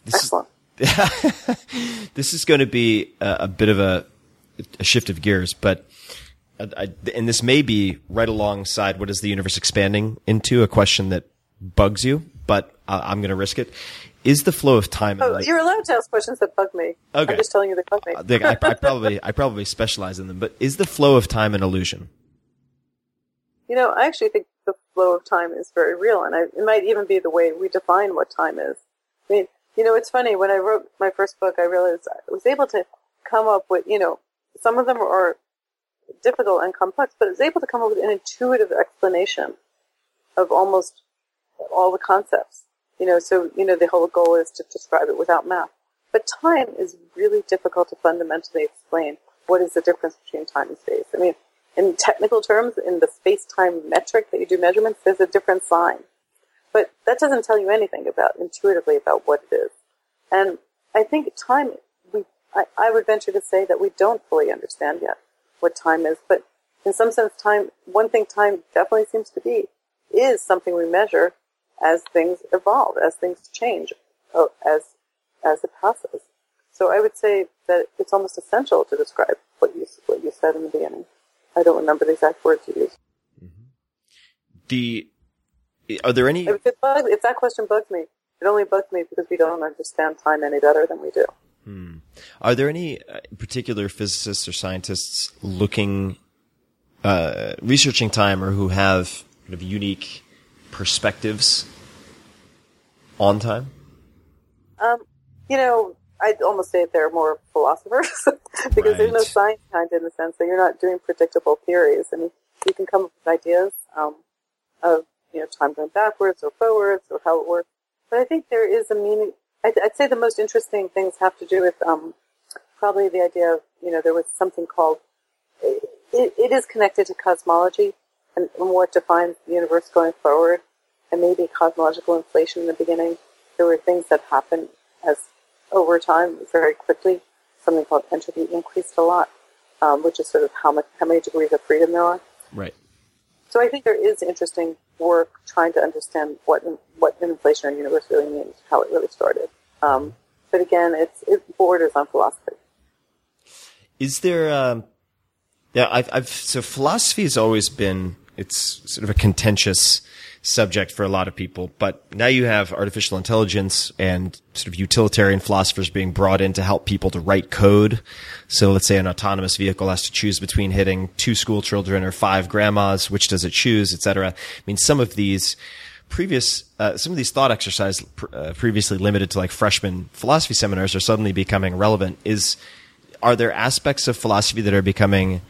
this Excellent. Is, *laughs* this is going to be a, a bit of a, a, shift of gears, but I, and this may be right alongside what is the universe expanding into a question that bugs you, but I'm going to risk it. Is the flow of time? Oh, you're allowed to ask questions that bug me. Okay. I'm just telling you they bug me. Uh, I, I, probably, I probably specialize in them, but is the flow of time an illusion? You know, I actually think the flow of time is very real, and I, it might even be the way we define what time is. I mean, you know, it's funny, when I wrote my first book, I realized I was able to come up with, you know, some of them are difficult and complex, but I was able to come up with an intuitive explanation of almost all the concepts. You know, so, you know, the whole goal is to describe it without math. But time is really difficult to fundamentally explain. What is the difference between time and space? I mean, in technical terms, in the space-time metric that you do measurements, there's a different sign. But that doesn't tell you anything about intuitively about what it is. And I think time, we, I, I would venture to say that we don't fully understand yet what time is. But in some sense, time, one thing time definitely seems to be is something we measure as things evolve, as things change, oh, as, as it passes. So I would say that it's almost essential to describe what you, what you said in the beginning. I don't remember the exact words you used. Mm-hmm. The are there any? If, it bugs, if that question bugs me, it only bugs me because we don't understand time any better than we do. Hmm. Are there any uh, particular physicists or scientists looking, uh, researching time, or who have kind of unique perspectives on time? Um, you know, I'd almost say that they're more philosophers *laughs* because right. there's no science behind it in the sense that you're not doing predictable theories. I mean, you can come up with ideas um, of you know time going backwards or forwards or how it works, but I think there is a meaning. I'd, I'd say the most interesting things have to do with um, probably the idea of you know there was something called it, it is connected to cosmology and, what defines the universe going forward, and maybe cosmological inflation in the beginning. There were things that happened as over time very quickly. Something called entropy increased a lot, um, which is sort of how much how many degrees of freedom there are. Right. So I think there is interesting work trying to understand what what an inflationary universe really means, how it really started. Um, but again, it's it borders on philosophy. Is there? Um, yeah, I've, I've so philosophy has always been it's sort of a contentious subject for a lot of people. But now you have artificial intelligence and sort of utilitarian philosophers being brought in to help people to write code. So let's say an autonomous vehicle has to choose between hitting two school children or five grandmas. Which does it choose, et cetera? I mean, some of these previous, uh, some of these thought exercises uh, previously limited to like freshman philosophy seminars are suddenly becoming relevant. Is, are there aspects of philosophy that are becoming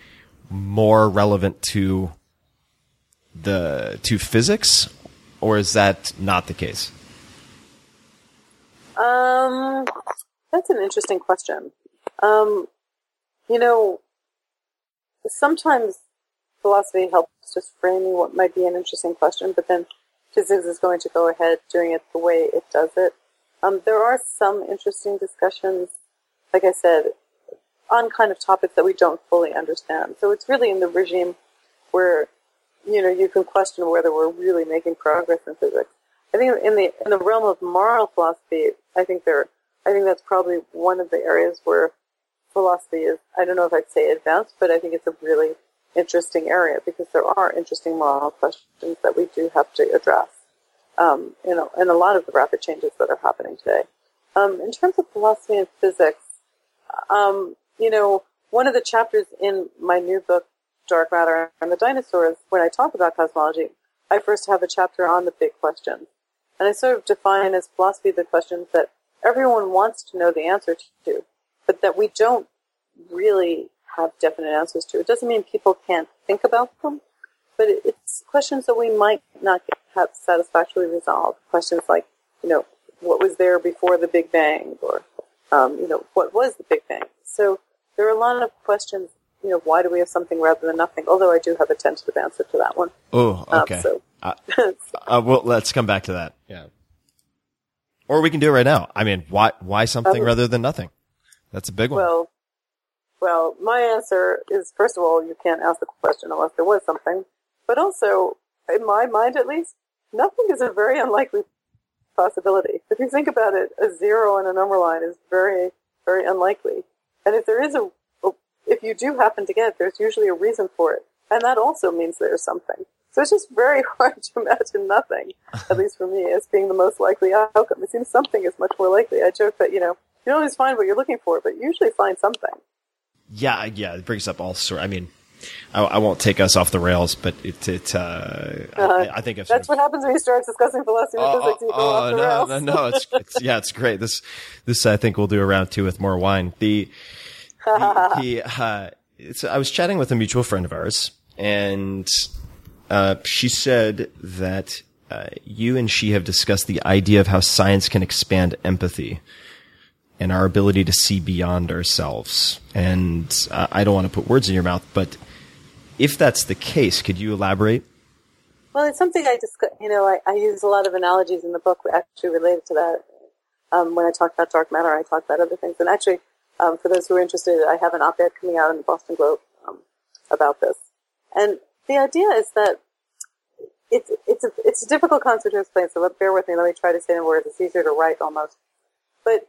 more relevant to the to physics, or is that not the case? Um, that's an interesting question. Um, you know, sometimes philosophy helps just framing what might be an interesting question, but then physics is going to go ahead doing it the way it does it. Um, there are some interesting discussions, like I said, on kind of topics that we don't fully understand. So it's really in the regime where you know, you can question whether we're really making progress in physics. I think in the in the realm of moral philosophy, I think there, I think that's probably one of the areas where philosophy is. I don't know if I'd say advanced, but I think it's a really interesting area because there are interesting moral questions that we do have to address. Um, you know, and a lot of the rapid changes that are happening today. Um, in terms of philosophy and physics, um, you know, one of the chapters in my new book dark matter and the dinosaurs, when I talk about cosmology, I first have a chapter on the big questions. And I sort of define as philosophy the questions that everyone wants to know the answer to, but that we don't really have definite answers to. It doesn't mean people can't think about them, but it's questions that we might not have satisfactorily resolved. Questions like, you know, what was there before the Big Bang, or um, you know, what was the Big Bang? So there are a lot of questions you know, why do we have something rather than nothing? Although I do have a tentative answer to that one. Oh, Um, okay. so, uh, *laughs* uh, well, let's come back to that. Yeah. Or we can do it right now. I mean, why why something Um, rather than nothing? That's a big one. well, well, my answer is first of all, you can't ask the question unless there was something. But also, in my mind at least, nothing is a very unlikely possibility. If you think about it, a zero in a number line is very, very unlikely. And if there is a, if you do happen to get it, there's usually a reason for it. And that also means there's something. So it's just very *laughs* hard to imagine nothing, at least for me, as being the most likely outcome. It seems something is much more likely. I joke that, you know, you don't always find what you're looking for, but you usually find something. yeah, yeah. It brings up all sort. I mean, I, I won't take us off the rails, but it, it uh, I, I think That's what happens when you start discussing philosophy and physics. You oh, off the no, rails. no, no, it's, it's yeah, it's great. This this I think we'll do a round two with more wine. The the, the *laughs* uh, it's, I was chatting with a mutual friend of ours, and uh, she said that uh, you and she have discussed the idea of how science can expand empathy and our ability to see beyond ourselves. And uh, I don't want to put words in your mouth, but if that's the case, could you elaborate? Well, it's something I discuss. You know, I, I use a lot of analogies in the book actually related to that. Um, when I talk about dark matter, I talk about other things. And actually, um, for those who are interested, I have an op-ed coming out in the Boston Globe um, about this. And the idea is that it's it's a it's a difficult concept to explain. So let, bear with me. Let me try to say in words. It's easier to write almost. But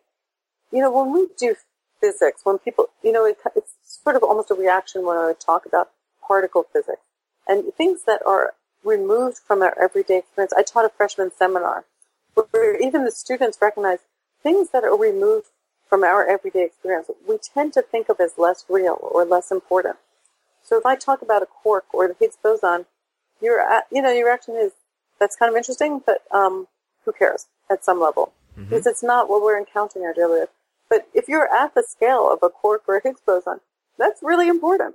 you know, when we do physics, when people, you know, it, it's sort of almost a reaction when I talk about particle physics and things that are removed from our everyday experience. I taught a freshman seminar where even the students recognize things that are removed from our everyday experience. We tend to think of as less real or less important. So if I talk about a quark or the Higgs boson, your you know your reaction is that's kind of interesting, but um, who cares at some level because it's not what we're encountering our daily life. But if you're at the scale of a quark or a Higgs boson, that's really important.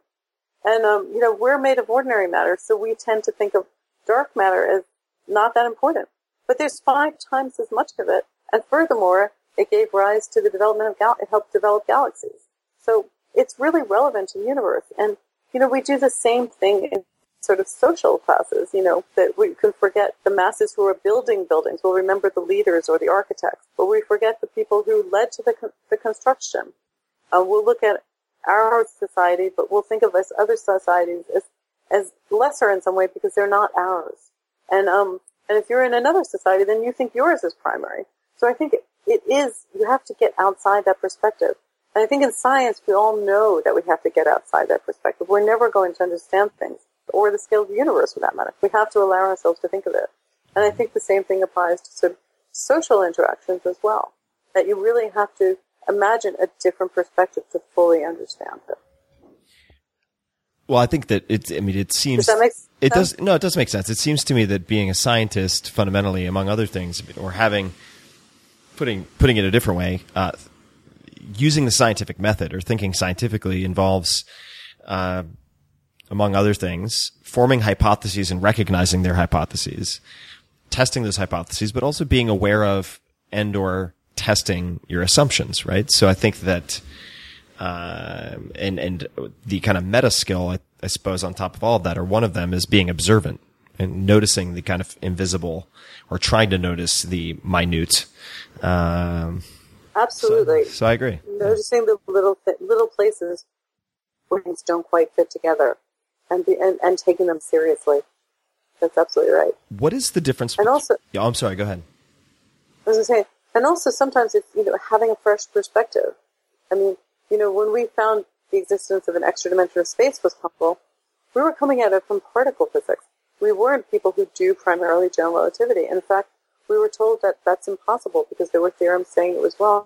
And um, you know we're made of ordinary matter, so we tend to think of dark matter as not that important. But there's five times as much of it, and furthermore, it gave rise to the development of gal- it helped develop galaxies. So it's really relevant to the universe. And you know we do the same thing in sort of social classes, you know, that we can forget the masses who are building buildings. We'll remember the leaders or the architects, but we forget the people who led to the, con- the construction. Uh, we'll look at our society, but we'll think of us other societies as, as lesser in some way because they're not ours. And um, and if you're in another society, then you think yours is primary. So I think it, is. You have to get outside that perspective. And I think in science, we all know that we have to get outside that perspective. We're never going to understand things, or the scale of the universe for that matter. We have to allow ourselves to think of it. And I think the same thing applies to sort of social interactions as well. That you really have to imagine a different perspective to fully understand it. Well, I think that it. I mean, it seems Does that make it does. No, it does make sense. It seems to me that being a scientist, fundamentally, among other things, or having putting putting it a different way, uh, using the scientific method or thinking scientifically involves, uh, among other things, forming hypotheses and recognizing their hypotheses, testing those hypotheses, but also being aware of and or testing your assumptions. Right. So I think that um, and and the kind of meta skill, I, I suppose, on top of all of that, or one of them is being observant and noticing the kind of invisible, or trying to notice the minute. Um, Absolutely. so I agree. Noticing the little little places where things don't quite fit together, and, be, and and taking them seriously. That's absolutely right. What is the difference? And also- yeah, I'm sorry. Go ahead. I say, and also sometimes it's you know having a fresh perspective. I mean, you know, when we found the existence of an extra dimension of space was possible, we were coming at it from particle physics. We weren't people who do primarily general relativity. In fact, we were told that that's impossible because there were theorems saying it was wrong.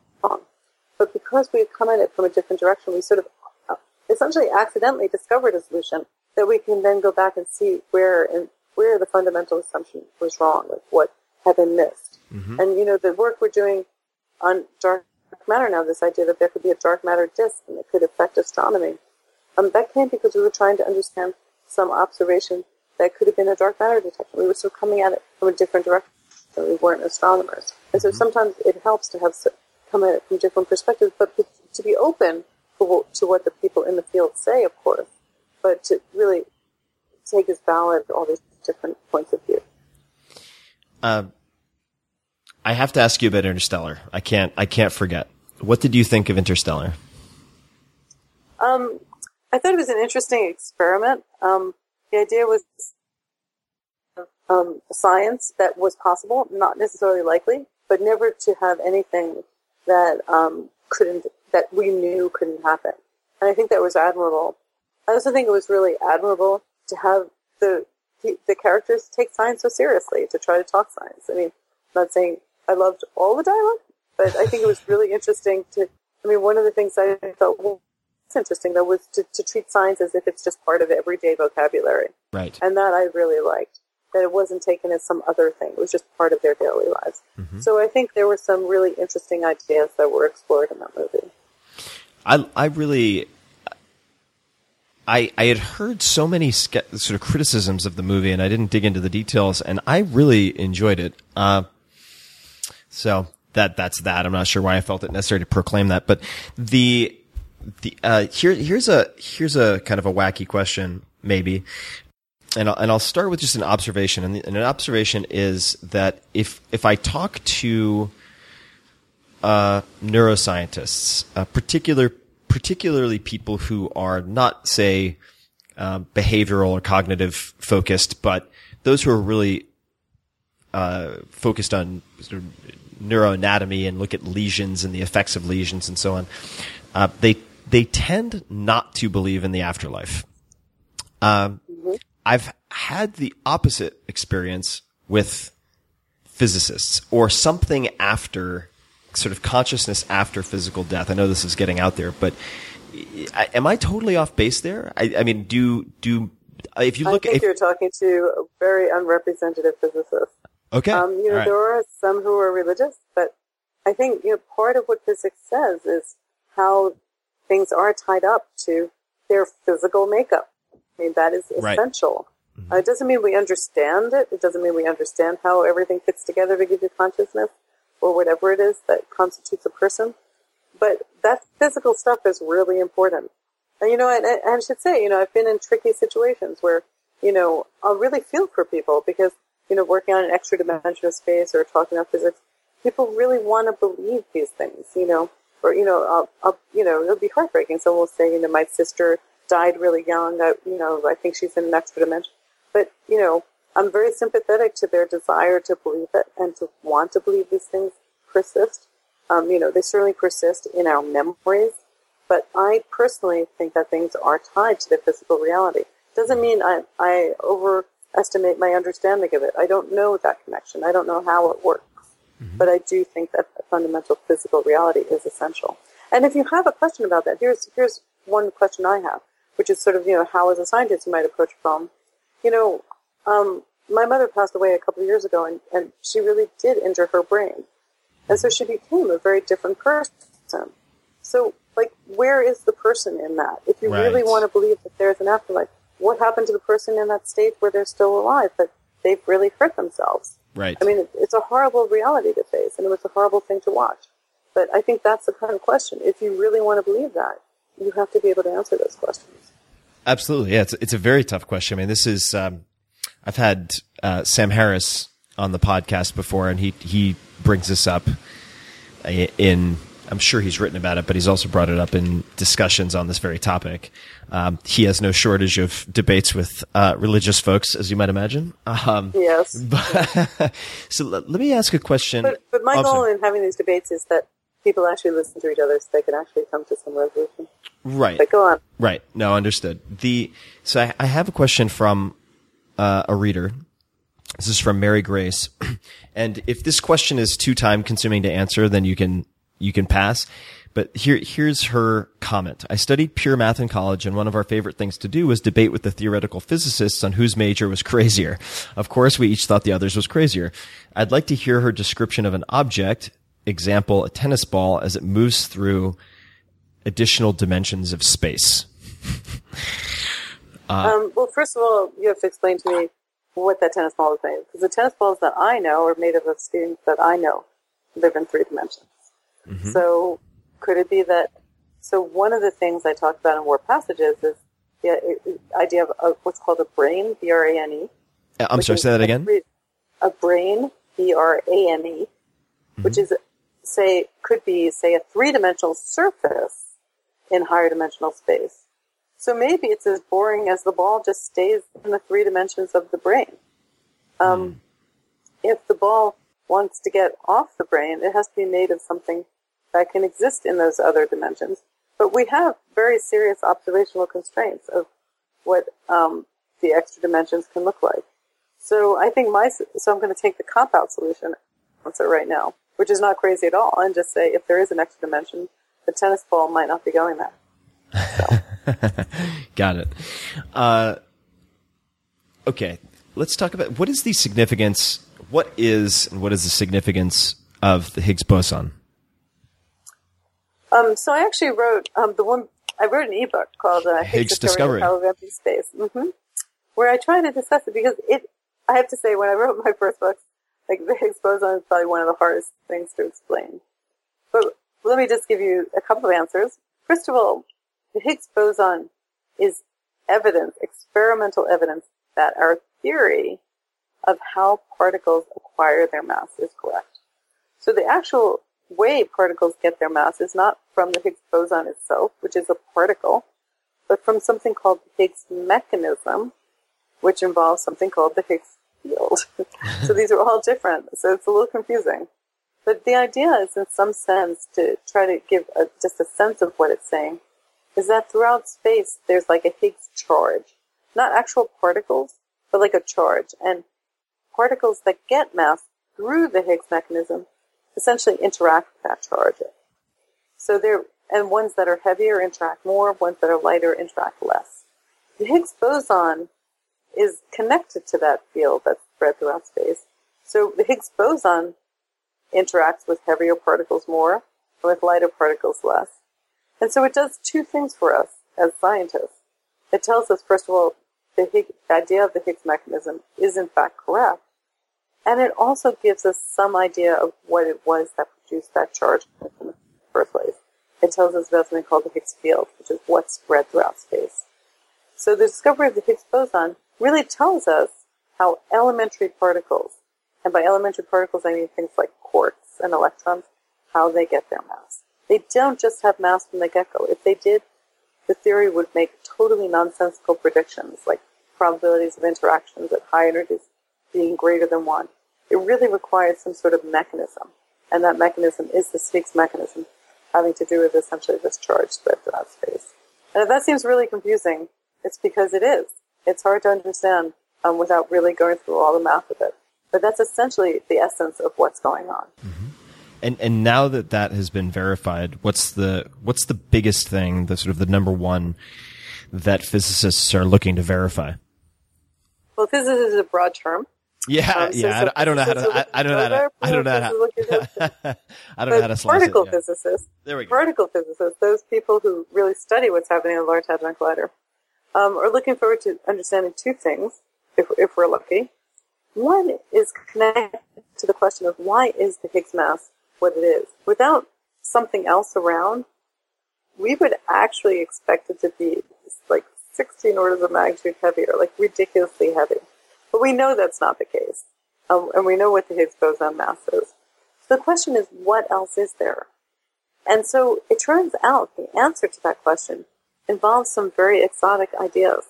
But because we had come at it from a different direction, we sort of uh, essentially accidentally discovered a solution that we can then go back and see where and where the fundamental assumption was wrong, like what had been missed. And you know, the work we're doing on dark matter now, this idea that there could be a dark matter disk and it could affect astronomy, um, that came because we were trying to understand some observation that could have been a dark matter detection. We were of coming at it from a different direction. We weren't astronomers, and so sometimes it helps to have come at it from different perspectives, but to be open to what, the people in the field say, of course, but to really take as valid all these different points of view. Um, I have to ask you about Interstellar. I can't. I can't forget. What did you think of Interstellar? Um, I thought it was an interesting experiment. Um, the idea was um, science that was possible, not necessarily likely, but never to have anything that um, couldn't that we knew couldn't happen. And I think that was admirable. I also think it was really admirable to have the the, characters take science so seriously to try to talk science. I mean, I'm not saying I loved all the dialogue, but I think it was really interesting to. I mean, one of the things I thought it's interesting though was to, to treat science as if it's just part of everyday vocabulary, Right. and that I really liked. That it wasn't taken as some other thing; it was just part of their daily lives. So I think there were some really interesting ideas that were explored in that movie. I I really I I had heard so many ske- sort of criticisms of the movie, and I didn't dig into the details, and I really enjoyed it. Uh, so that that's that. I'm not sure why I felt it necessary to proclaim that, but the the uh, here here's a here's a kind of a wacky question, maybe. And I'll, and I'll start with just an observation, and, the, and an observation is that if if I talk to uh, neuroscientists, uh, particular, particularly people who are not, say, uh, behavioral or cognitive focused, but those who are really uh, focused on neuroanatomy and look at lesions and the effects of lesions and so on. Uh, they they tend not to believe in the afterlife. Um, I've had the opposite experience with physicists or something after sort of consciousness after physical death. I know this is getting out there, but I, am I totally off base there? I, I mean, do do if you I look think if, you're talking to a very unrepresentative physicist. okay, Um, you know, right. there are some who are religious, but I think you know part of what physics says is how things are tied up to their physical makeup. I mean, that is Right. essential. Uh, it doesn't mean we understand it. It doesn't mean we understand how everything fits together to give you consciousness or whatever it is that constitutes a person. But that physical stuff is really important. And you know, and, and I should say, you know, I've been in tricky situations where, you know, I'll really feel for people because, you know, working on an extra dimension of space or talking about physics, people really want to believe these things, you know, or, you know, I'll, I'll, you know, it'll be heartbreaking. Someone will say, you know, my sister died really young. I, you know, I think she's in an extra dimension. But, you know, I'm very sympathetic to their desire to believe it and to want to believe these things persist. Um, you know, they certainly persist in our memories, but I personally think that things are tied to the physical reality. Doesn't mean I, I overestimate my understanding of it. I don't know that connection. I don't know how it works. Mm-hmm. But I do think that fundamental physical reality is essential. And if you have a question about that, here's, here's one question I have, which is sort of, you know, how as a scientist you might approach a problem. You know, um, my mother passed away a couple of years ago and, and she really did injure her brain. And so she became a very different person. So, like, where is the person in that? If you right. really want to believe that there's an afterlife, what happened to the person in that state where they're still alive, but they've really hurt themselves? Right. I mean, it's a horrible reality to face, and it was a horrible thing to watch. But I think that's the kind of question. If you really want to believe that, you have to be able to answer those questions. Absolutely. Yeah, it's, it's a very tough question. I mean, this is, um, I've had uh, Sam Harris on the podcast before, and he, he brings this up in I'm sure he's written about it, but he's also brought it up in discussions on this very topic. Um, he has no shortage of debates with uh, religious folks, as you might imagine. Um, yes. *laughs* But, so let, let, me ask a question. But, but my goal in having these debates is that people actually listen to each other so they can actually come to some resolution. Right. But go on. Right. No, understood. The so I, I have a question from uh, a reader. This is from Mary Grace, *clears throat* and if this question is too time consuming to answer, then you can you can pass. But here, here's her comment. I studied pure math in college, and one of our favorite things to do was debate with the theoretical physicists on whose major was *laughs* crazier. Of course, we each thought the others was crazier. I'd like to hear her description of an object, example, a tennis ball, as it moves through additional dimensions of space. *laughs* uh, um, well, first of all, you have to explain to me what that tennis ball is made of. Because the tennis balls that I know are made of the things that I know live in three dimensions. Mm-hmm. So could it be that? So one of the things I talked about in Warped Passages is the idea of a, what's called a brane, B R A N E. Uh, I'm sorry, say that again. A brane, B R A N E, mm-hmm. which is say could be say a three dimensional surface in higher dimensional space. So maybe it's as boring as the ball just stays in the three dimensions of the brane. Um, mm. If the ball wants to get off the brane, it has to be made of something that can exist in those other dimensions. But we have very serious observational constraints of what um, the extra dimensions can look like. So I think my so I'm going to take the cop out solution answer right now, which is not crazy at all, and just say if there is an extra dimension, the tennis ball might not be going there. So. *laughs* Got it. Uh, okay, let's talk about what is the significance. What is and what is the significance of the Higgs boson? Um, so I actually wrote um, the one. I wrote an ebook called uh, Higgs, Higgs Discovery, of Empty Space, mm-hmm, where I try to discuss it because it. I have to say, when I wrote my first book, like the Higgs boson is probably one of the hardest things to explain. But let me just give you a couple of answers. First of all, the Higgs boson is evidence, experimental evidence, that our theory of how particles acquire their mass is correct. So the actual way particles get their mass is not from the Higgs boson itself, which is a particle, but from something called the Higgs mechanism, which involves something called the Higgs field. *laughs* so these are all different. So it's a little confusing. But the idea is, in some sense, to try to give a, just a sense of what it's saying, is that throughout space there's like a Higgs charge, not actual particles, but like a charge, and particles that get mass through the Higgs mechanism essentially interact with that charge. So there, and ones that are heavier interact more, ones that are lighter interact less. The Higgs boson is connected to that field that's spread throughout space. So the Higgs boson interacts with heavier particles more and with lighter particles less. And so it does two things for us as scientists. It tells us, first of all, the, Higgs, the idea of the Higgs mechanism is in fact correct. And it also gives us some idea of what it was that produced that charge in the first place. It tells us about something called the Higgs field, which is what spread throughout space. So the discovery of the Higgs boson really tells us how elementary particles, and by elementary particles I mean things like quarks and electrons, how they get their mass. They don't just have mass from the get-go. If they did, the theory would make totally nonsensical predictions, like probabilities of interactions at high energies being greater than one. It really requires some sort of mechanism. And that mechanism is the Higgs mechanism, having to do with essentially this charge spread throughout space. And if that seems really confusing, it's because it is. It's hard to understand um, without really going through all the math of it. But that's essentially the essence of what's going on. And and now that that has been verified, what's the what's the biggest thing, the sort of the number one that physicists are looking to verify? Well, physics is a broad term. Yeah, Um, so yeah. I, don't know how to. I, don't know how to. *laughs* I don't know how to. *laughs* I don't know how to But slice it. particle yeah. physicists, There we go. particle physicists, those people who really study what's happening in the Large Hadron Collider, um, are looking forward to understanding two things, if, if we're lucky. One is connected to the question of why is the Higgs mass what it is? Without something else around, we would actually expect it to be like 16 orders of magnitude heavier, like ridiculously heavy. But we know that's not the case. Um, and we know what the Higgs boson mass is. So the question is, what else is there? And so it turns out the answer to that question involves some very exotic ideas,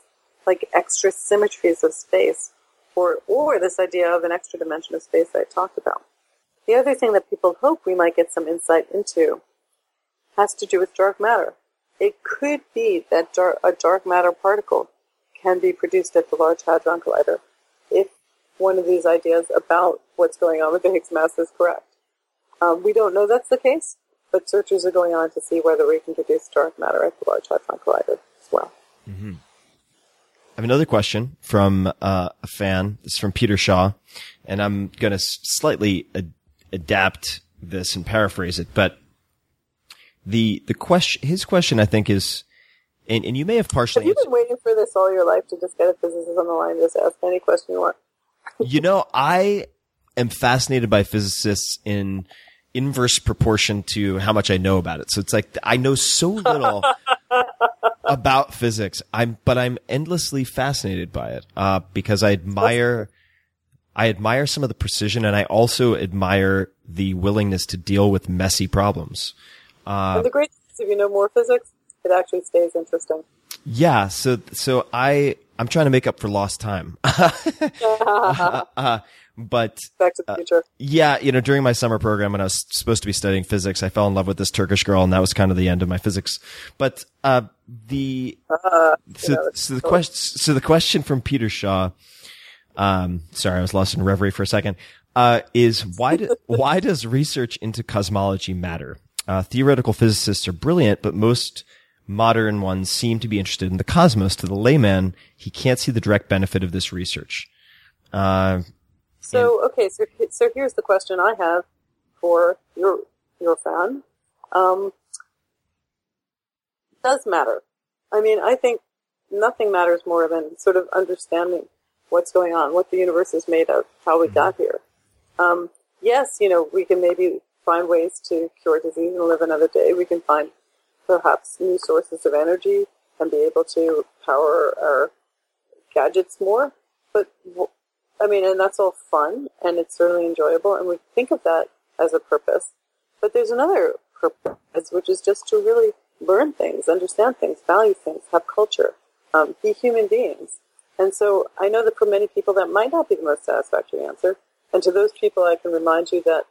like extra symmetries of space, or, or this idea of an extra dimension of space I talked about. The other thing that people hope we might get some insight into has to do with dark matter. It could be that dar- a dark matter particle can be produced at the Large Hadron Collider one of these ideas about what's going on with the Higgs mass is correct. Um, we don't know that's the case, but searchers are going on to see whether we can produce dark matter at the Large Hadron Collider as well. I have another question from uh, a fan. This is from Peter Shaw, and I'm going to slightly ad- adapt this and paraphrase it. But the the question, his question, I think, is, and, and you may have partially Have you answered. been waiting for this all your life to just get a physicist on the line and just ask any question you want? You know, I am fascinated by physicists in inverse proportion to how much I know about it. So it's like I know so little *laughs* about physics. I'm, but I'm endlessly fascinated by it uh, because I admire, I admire some of the precision, and I also admire the willingness to deal with messy problems. Uh, the great thing if you know more physics, it actually stays interesting. Yeah, so so I I'm trying to make up for lost time. *laughs* *laughs* uh, but Back to the future. yeah, you know, during my summer program when I was supposed to be studying physics, I fell in love with this Turkish girl, and that was kind of the end of my physics. But uh, the so, so the question so the question from Peter Shaw, um, sorry, I was lost in reverie for a second, uh, is why do, *laughs* why does research into cosmology matter? Uh, theoretical physicists are brilliant, but most modern ones seem to be interested in the cosmos. To the layman, he can't see the direct benefit of this research. Uh, So okay, so so here's the question I have for your your fan. Um, does matter? I mean, I think nothing matters more than sort of understanding what's going on, what the universe is made of, how we got here. Um, yes, you know, we can maybe find ways to cure disease and live another day. We can find perhaps new sources of energy and be able to power our gadgets more. But I mean, and that's all fun and it's certainly enjoyable, and we think of that as a purpose. But there's another purpose, which is just to really learn things, understand things, value things, have culture, um, be human beings. And so I know that for many people that might not be the most satisfactory answer. And to those people, I can remind you that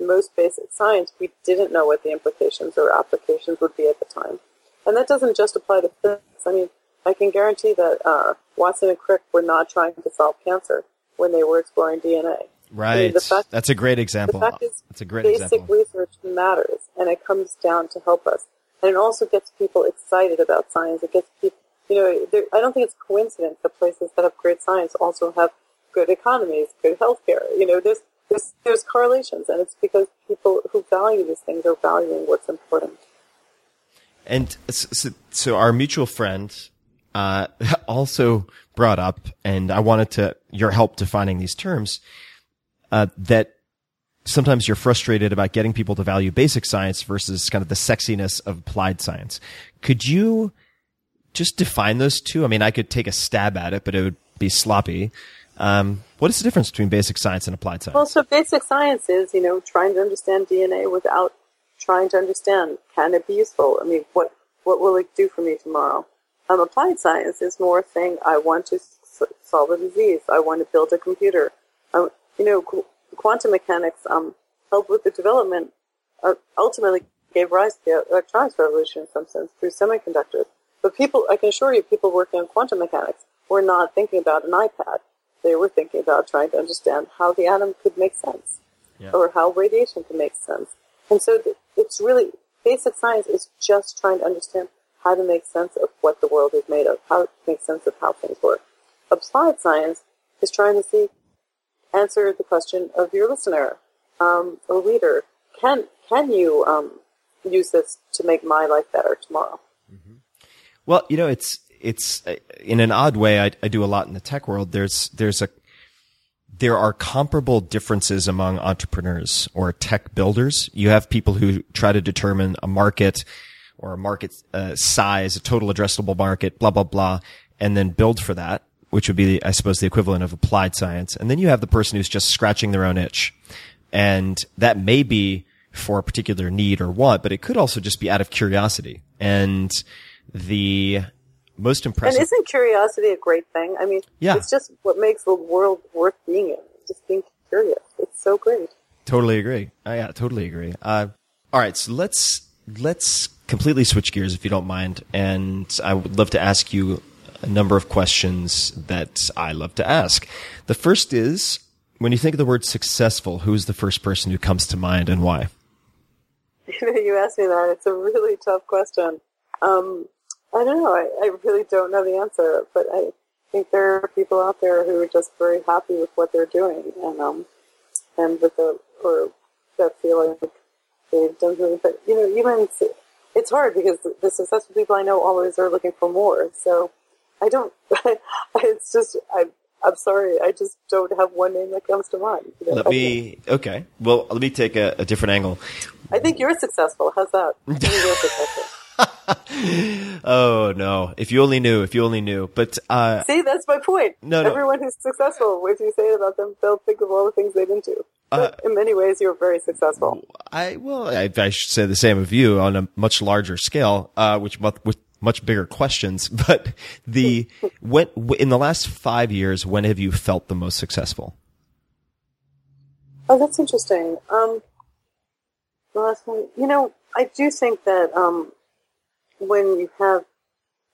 most basic science, we didn't know what the implications or applications would be at the time. And that doesn't just apply to physics. I mean, I can guarantee that uh, Watson and Crick were not trying to solve cancer when they were exploring DNA. right. the fact- That's a great example. The fact is, That's a great basic example. research matters, and it comes down to help us. And it also gets people excited about science. It gets people, you know, there, I don't think it's coincidence that places that have great science also have good economies, good healthcare. You know, there's there's there's correlations, and it's because people who value these things are valuing what's important. And so, so our mutual friend uh, *laughs* also brought up, and I wanted to your help defining these terms. Uh, that sometimes you're frustrated about getting people to value basic science versus kind of the sexiness of applied science. Could you just define those two? I mean, I could take a stab at it, but it would be sloppy. Um, what is the difference between basic science and applied science? Well, so basic science is, you know, trying to understand DNA without trying to understand can it be useful? I mean, what what will it do for me tomorrow? Um, applied science is more saying I want to s- solve a disease, I want to build a computer, Um, you know, qu- quantum mechanics um, helped with the development, uh, ultimately gave rise to the electronics revolution in some sense through semiconductors. But people, I can assure you, people working on quantum mechanics were not thinking about an iPad. They were thinking about trying to understand how the atom could make sense Yeah. or how radiation can make sense. And so it's really, basic science is just trying to understand how to make sense of what the world is made of, how to make sense of how things work. Applied science is trying to see, answer the question of your listener um, or reader. Can, can you um, use this to make my life better tomorrow? Well, you know, it's it's uh, in an odd way. I, I do a lot in the tech world. There's there's a there are comparable differences among entrepreneurs or tech builders. You have people who try to determine a market or a market uh, size, a total addressable market, blah blah blah, and then build for that, which would be, I suppose, the equivalent of applied science. And then you have the person who's just scratching their own itch, and that may be for a particular need or want, but it could also just be out of curiosity. And the most impressive. And isn't curiosity a great thing? I mean, Yeah. it's just what makes the world worth being in. Just being curious. It's so great. Totally agree. I yeah, totally agree. Uh, all right, so let's let's completely switch gears if you don't mind, and I would love to ask you a number of questions that I love to ask. The first is when you think of the word successful, who's the first person who comes to mind and why? You *laughs* know, you asked me that. It's a really tough question. Um, I don't know. I, I really don't know the answer, but I think there are people out there who are just very happy with what they're doing, and um, and with the or that feel like they've done something. But you know, even it's hard because the, the successful people I know always are looking for more. So I don't. *laughs* it's just I. I'm sorry. I just don't have one name that comes to mind. You know, Let me okay. Well, let me take a, a different angle. I think you're successful. How's that? *laughs* I think you're successful. Oh no! If you only knew. If you only knew. But uh, See, that's my point. No, no. Everyone who's successful, if you say it about them, they'll think of all the things they've been to. Uh, in many ways, you're very successful. I well, I, I should say the same of you on a much larger scale, uh, which with much bigger questions. *laughs* But the *laughs* when in the last five years, when have you felt the most successful? Oh, that's interesting. Um, the last one, you know, I do think that um, when you have,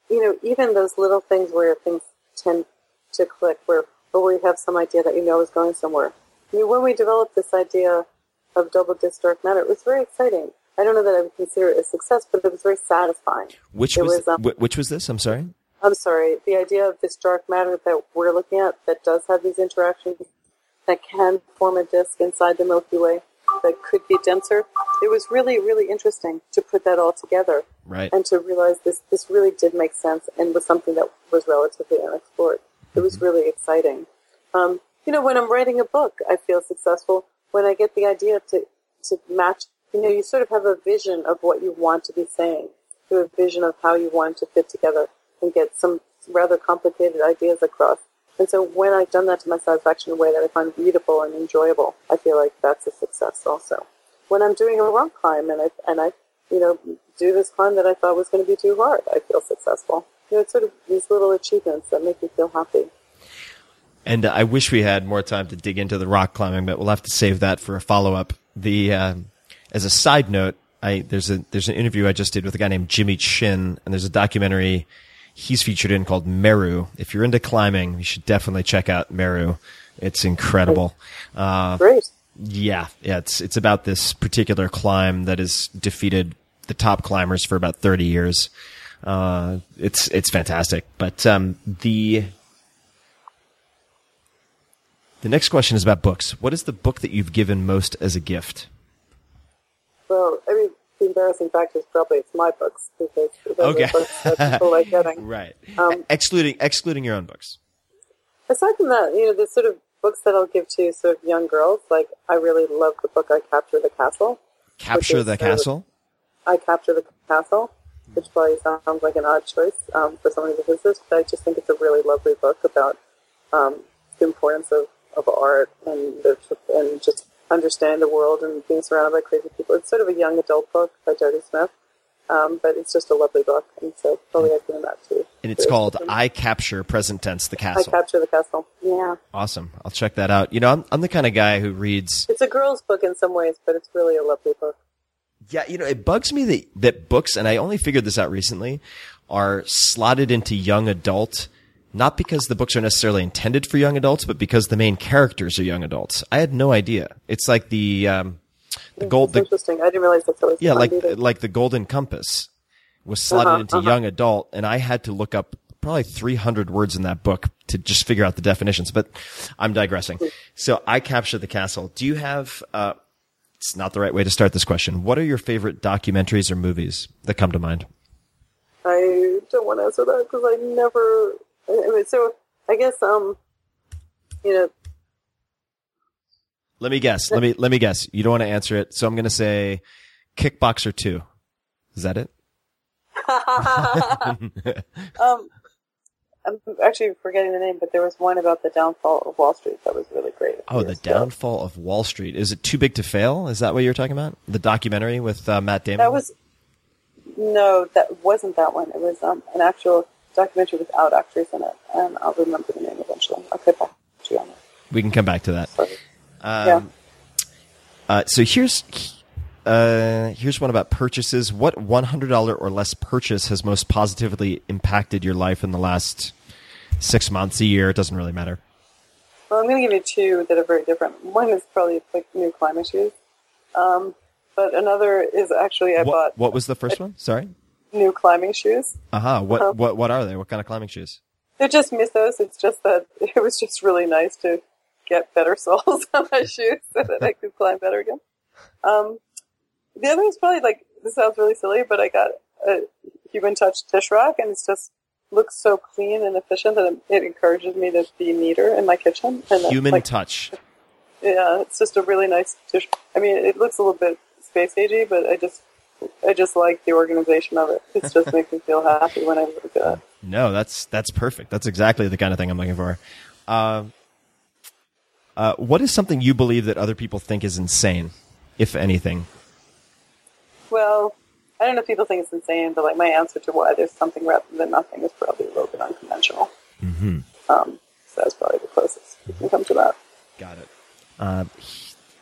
you know, even those little things where things tend to click, where or where you have some idea that you know is going somewhere. I mean, when we developed this idea of double disc dark matter, it was very exciting. I don't know that I would consider it a success, but it was very satisfying. Which It was, was, um, which was this? I'm sorry. I'm sorry, the idea of this dark matter that we're looking at that does have these interactions that can form a disk inside the Milky Way that could be denser. It was really, really interesting to put that all together Right. and to realize this, this really did make sense and was something that was relatively unexplored. It was really exciting. Um, you know, when I'm writing a book, I feel successful when I get the idea to, to match, you know, you sort of have a vision of what you want to be saying. You have a vision of how you want to fit together and get some rather complicated ideas across. And so when I've done that to my satisfaction in a way that I find readable and enjoyable, I feel like that's a success also. When I'm doing a rock climb and I, and I, you know, do this climb that I thought was going to be too hard, I feel successful. You know, it's sort of these little achievements that make me feel happy. And uh, I wish we had more time to dig into the rock climbing, but we'll have to save that for a follow up. The um, as a side note, I there's a there's an interview I just did with a guy named Jimmy Chin, and there's a documentary he's featured in called Meru. If you're into climbing, you should definitely check out Meru. It's incredible. Uh, Great. yeah, yeah, it's it's about this particular climb that has defeated the top climbers for about thirty years. Uh, it's it's fantastic. But um, the the next question is about books. What is the book that you've given most as a gift? Well, I mean, the embarrassing fact is probably it's my books because those Okay. are books that people like getting. *laughs* Right, Um, excluding excluding your own books. Aside from that, you know, the sort of books that I'll give to sort of young girls, like I really love the book I Capture the Castle. Capture is the castle. I Capture the Castle, which probably sounds like an odd choice um, for someone who's a physicist, but I just think it's a really lovely book about um, the importance of, of art and the, and just understanding the world and being surrounded by crazy people. It's sort of a young adult book by Dodie Smith. Um, but it's just a lovely book, and so probably I've given that too. And it's called I Capture Present Tense the Castle." I Capture the Castle. Yeah. awesome. I'll check that out. You know, I'm, I'm the kind of guy who reads. It's a girl's book in some ways, but it's really a lovely book. Yeah, you know, it bugs me that, that books, and I only figured this out recently, are slotted into young adult, not because the books are necessarily intended for young adults, but because the main characters are young adults. I had no idea. It's like the, um, the gold, the, interesting. I didn't realize that's always yeah, like, either. like the Golden Compass was slotted Uh-huh, into uh-huh. young adult, and I had to look up probably 300 words in that book to just figure out the definitions, but I'm digressing. So I captured the castle. Do you have, uh, it's not the right way to start this question. What are your favorite documentaries or movies that come to mind? I don't want to answer that because I never. Mean, so I guess um, you know, Let me guess. Let me let me guess. You don't want to answer it, so I'm going to say Kickboxer 2. Is that it? *laughs* *laughs* um, I'm actually forgetting the name, but there was one about the downfall of Wall Street that was really great. Oh, the downfall of Wall Street. Is it too big to fail? Is that what you're talking about? The documentary with uh, Matt Damon? That was no, that wasn't that one. It was um, an actual documentary without actors in it, and I'll remember the name eventually. I'll get back to you on that. we can come back to that. Um, Yeah. uh, so here's uh, here's one about purchases. What one hundred dollar or less purchase has most positively impacted your life in the last six months, a year? It doesn't really matter. Well, I'm going to give you two that are very different. One is probably like new climate shoes, um, but another is actually I What, bought what was the first one? Sorry. New climbing shoes. Aha. What Uh-huh. what what are they? What kind of climbing shoes? They're just mythos. It's just that *laughs* it was just really nice to get better soles *laughs* on my shoes so that I could climb better again. Um, the other is probably like this sounds really silly, but I got a human touch dish rack, and it's just looks so clean and efficient that it, encourages me to be neater in my kitchen. And that's, Human like, touch. Yeah, it's just a really nice dish. I mean, it looks a little bit space agey, but I just I just like the organization of it. It just *laughs* makes me feel happy when I look at it. No, that's that's perfect. That's exactly the kind of thing I'm looking for. Uh, uh, what is something you believe that other people think is insane, if anything? Well, I don't know if people think it's insane, but like my answer to why there's something rather than nothing is probably a little bit unconventional. Mm-hmm. Um, so that's probably the closest we can come to that. Got it. Uh,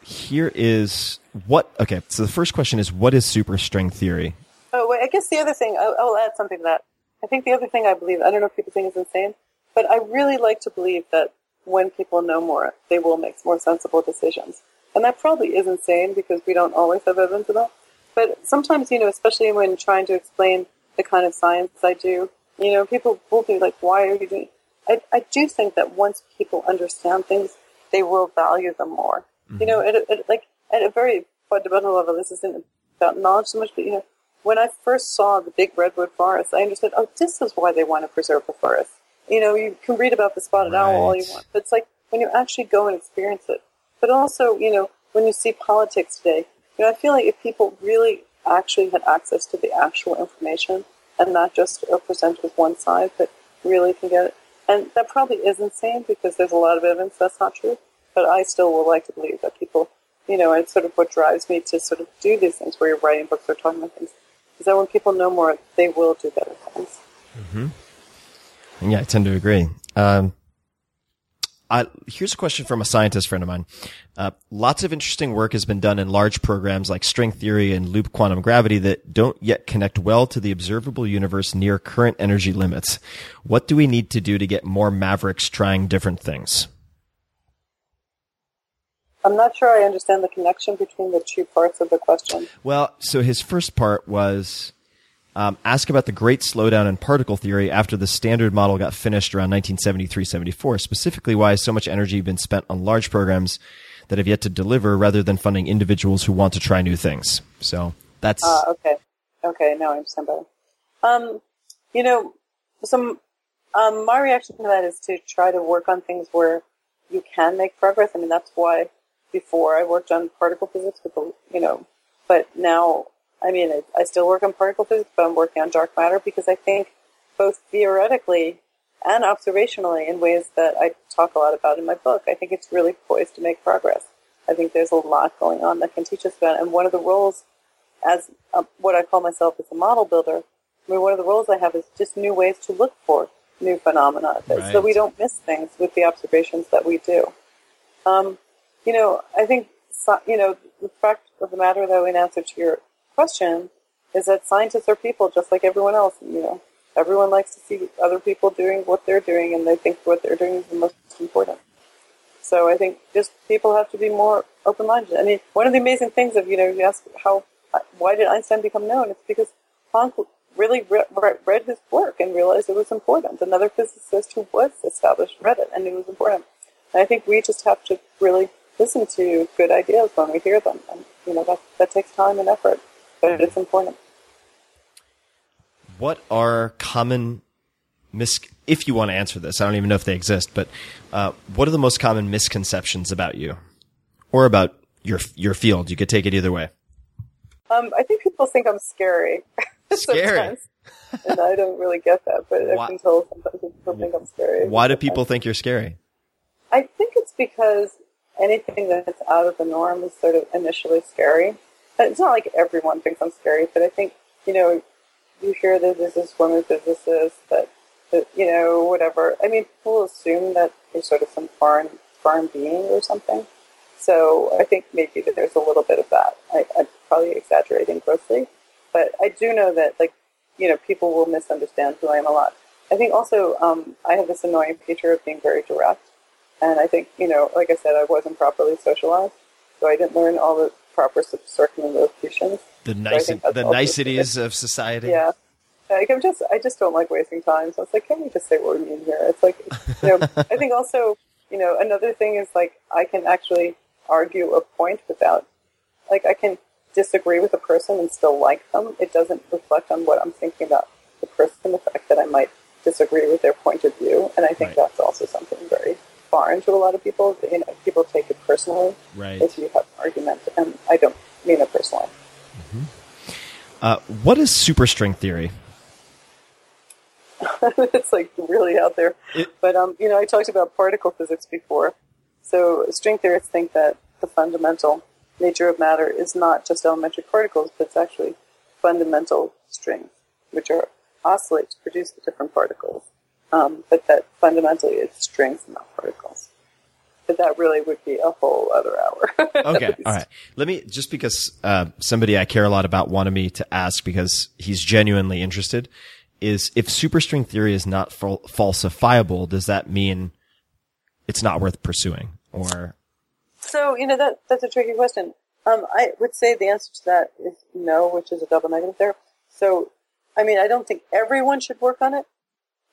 here is what. Okay, so the first question is what is superstring theory? Oh, wait, I guess the other thing, I'll, I'll add something to that. I think the other thing I believe, I don't know if people think it's insane, but I really like to believe that when people know more, they will make more sensible decisions. And that probably is insane because we don't always have evidence of that. But sometimes, you know, especially when trying to explain the kind of science I do, you know, people will be like, why are you doing I, I do think that once people understand things, they will value them more. You know, at, a- at, like at a very fundamental level, this isn't about knowledge so much, but you know, when I first saw the big redwood forest, I understood, oh, this is why they want to preserve the forest. You know, you can read about the spotted owl all you want, but it's like when you actually go and experience it. But also, you know, when you see politics today, you know, I feel like if people really actually had access to the actual information and not just are presented with one side, but really can get it. And that probably is insane because there's a lot of evidence that's not true. But I still would like to believe that people, you know, and it's sort of what drives me to sort of do these things where you're writing books or talking about things, is that when people know more, they will do better things. Mm-hmm. Yeah, I tend to agree. Um, I, here's a question from a scientist friend of mine. Uh, lots of interesting work has been done in large programs like string theory and loop quantum gravity that don't yet connect well to the observable universe near current energy limits. What do we need to do to get more mavericks trying different things? I'm not sure I understand the connection between the two parts of the question. Well, so his first part was um, ask about the great slowdown in particle theory after the standard model got finished around 1973-74. Specifically, why has so much energy been spent on large programs that have yet to deliver, rather than funding individuals who want to try new things? So that's Ah, okay. Okay, now I understand better. Um, you know, some, um, my reaction to that is to try to work on things where you can make progress. I mean, that's why before I worked on particle physics with the, you know, but now, I mean, I, I still work on particle physics, but I'm working on dark matter because I think both theoretically and observationally in ways that I talk a lot about in my book, I think it's really poised to make progress. I think there's a lot going on that can teach us about it. And one of the roles as a, what I call myself as a model builder, I mean, one of the roles I have is just new ways to look for new phenomena, Right. so we don't miss things with the observations that we do. Um, you know, I think you know the fact of the matter, though, in answer to your question, is that scientists are people just like everyone else. You know, everyone likes to see other people doing what they're doing, and they think what they're doing is the most important. So I think just people have to be more open-minded. I mean, one of the amazing things of you know, you ask how, uh, why did Einstein become known? It's because Planck really re- re- read his work and realized it was important. Another physicist who was established read it and it was important. And I think we just have to really listen to good ideas when we hear them, and you know that that takes time and effort, but it's important. What are common mis? If you want to answer this, I don't even know if they exist, but uh, what are the most common misconceptions about you, or about your your field? You could take it either way. Um, I think people think I'm scary. *laughs* Scary. and I don't really get that, but Why- I've been told sometimes people think I'm scary. Why do people think you're scary? I think it's because anything that's out of the norm is sort of initially scary. But It's not like everyone thinks I'm scary, but I think, you know, you hear that there's this woman physicist that, that, you know, whatever. I mean, people assume that you're sort of some foreign, foreign being or something. So I think maybe there's a little bit of that. I, I'm probably exaggerating grossly. But I do know that, like, you know, people will misunderstand who I am a lot. I think also um, I have this annoying feature of being very direct. And I think, you know, like I said, I wasn't properly socialized, so I didn't learn all the proper circumlocutions. The nice that's the niceties of society. Yeah. Like I'm just, I just don't like wasting time. So it's like, can we just say what we mean here? It's like, you know, *laughs* I think also, you know, another thing is like I can actually argue a point without, like, I can disagree with a person and still like them. It doesn't reflect on what I'm thinking about the person, the fact that I might disagree with their point of view. And I think Right. that's also something very foreign to a lot of people. You know, people take it personally Right. if you have an argument, and I don't mean it personally. Uh, what is superstring theory? *laughs* it's like really out there. It- but um, you know, I talked about particle physics before. So string theorists think that the fundamental nature of matter is not just elementary particles, but it's actually fundamental strings, which are oscillate to produce the different particles. Um, but that fundamentally it's strings, not particles. But that really would be a whole other hour. *laughs* Okay, all right. Let me just because uh, somebody I care a lot about wanted me to ask because he's genuinely interested. Is if superstring theory is not fal- falsifiable, does that mean it's not worth pursuing? Or So, you know, that that's a tricky question. Um, I would say the answer to that is no, which is a double negative there. So, I mean, I don't think everyone should work on it,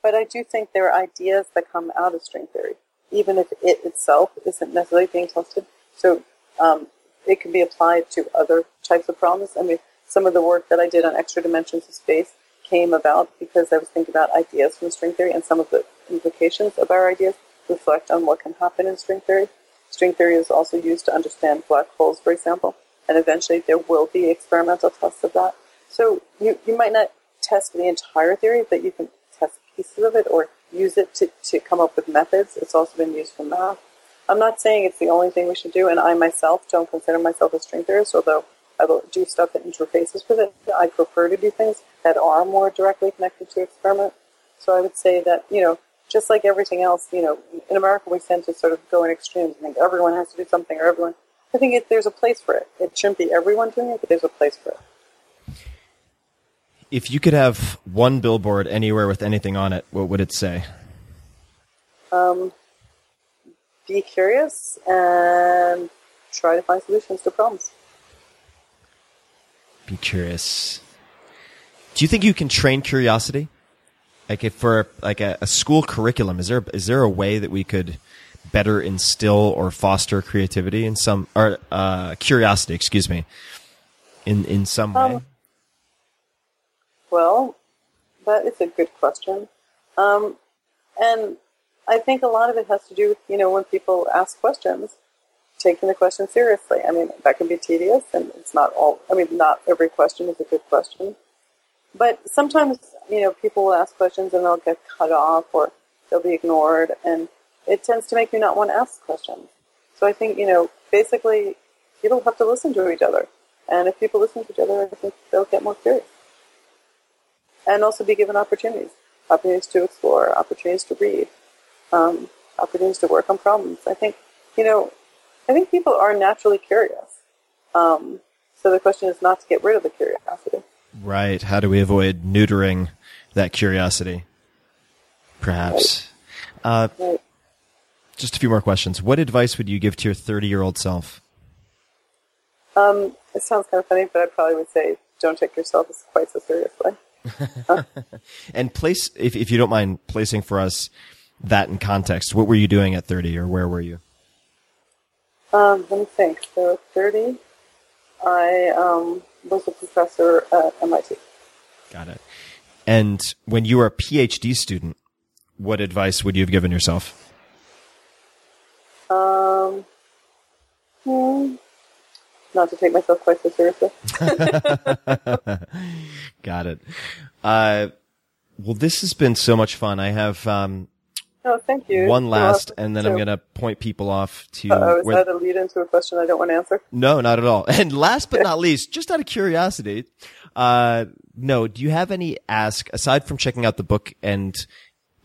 but I do think there are ideas that come out of string theory, even if it itself isn't necessarily being tested. So, um, it can be applied to other types of problems. I mean, some of the work that I did on extra dimensions of space came about because I was thinking about ideas from string theory, and some of the implications of our ideas reflect on what can happen in string theory. String theory is also used to understand black holes, for example, and eventually there will be experimental tests of that. So you, you might not test the entire theory, but you can pieces of it or use it to, to come up with methods. It's also been used for math. I'm not saying it's the only thing we should do, and I myself don't consider myself a string theorist, although I will do stuff that interfaces with it. I prefer to do things that are more directly connected to experiment. So I would say that, you know, just like everything else, you know, in America we tend to sort of go in extremes and think everyone has to do something or everyone. I think it, there's a place for it. It shouldn't be everyone doing it, but there's a place for it. If you could have one billboard anywhere with anything on it, what would it say? Um, be curious and try to find solutions to problems. Be curious. Do you think you can train curiosity? Like if for like a, a school curriculum, is there is there a way that we could better instill or foster creativity in some or uh, curiosity? Excuse me, in in some way. Well, that is a good question. Um, and I think a lot of it has to do with, you know, when people ask questions, taking the question seriously. I mean, that can be tedious and it's not all, I mean, not every question is a good question. But sometimes, you know, people will ask questions and they'll get cut off or they'll be ignored and it tends to make you not want to ask questions. So I think, you know, basically people have to listen to each other. And if people listen to each other, I think they'll get more curious. And also be given opportunities. Opportunities to explore, opportunities to read, um, opportunities to work on problems. I think, you know, I think people are naturally curious. Um, so the question is not to get rid of the curiosity. Right. How do we avoid neutering that curiosity? Perhaps. Uh, Right. just a few more questions. What advice would you give to your 30 year old self? Um, it sounds kind of funny, but I probably would say don't take yourself as quite so seriously. *laughs* And place, if, if you don't mind placing for us that in context, what were you doing at 30 or where were you? Um, let me think. So at 30, I um, was a professor at MIT. Got it. And when you were a PhD student, what advice would you have given yourself? Um, hmm, not to take myself quite so seriously. *laughs* Got it. Uh, well, this has been so much fun. I have um, Oh, thank you. one last, and then I'm going to point people off to. Uh-oh, is where- that a lead into a question I don't want to answer? no, not at all. *laughs* And last but not least, just out of curiosity, uh, no, do you have any ask aside from checking out the book and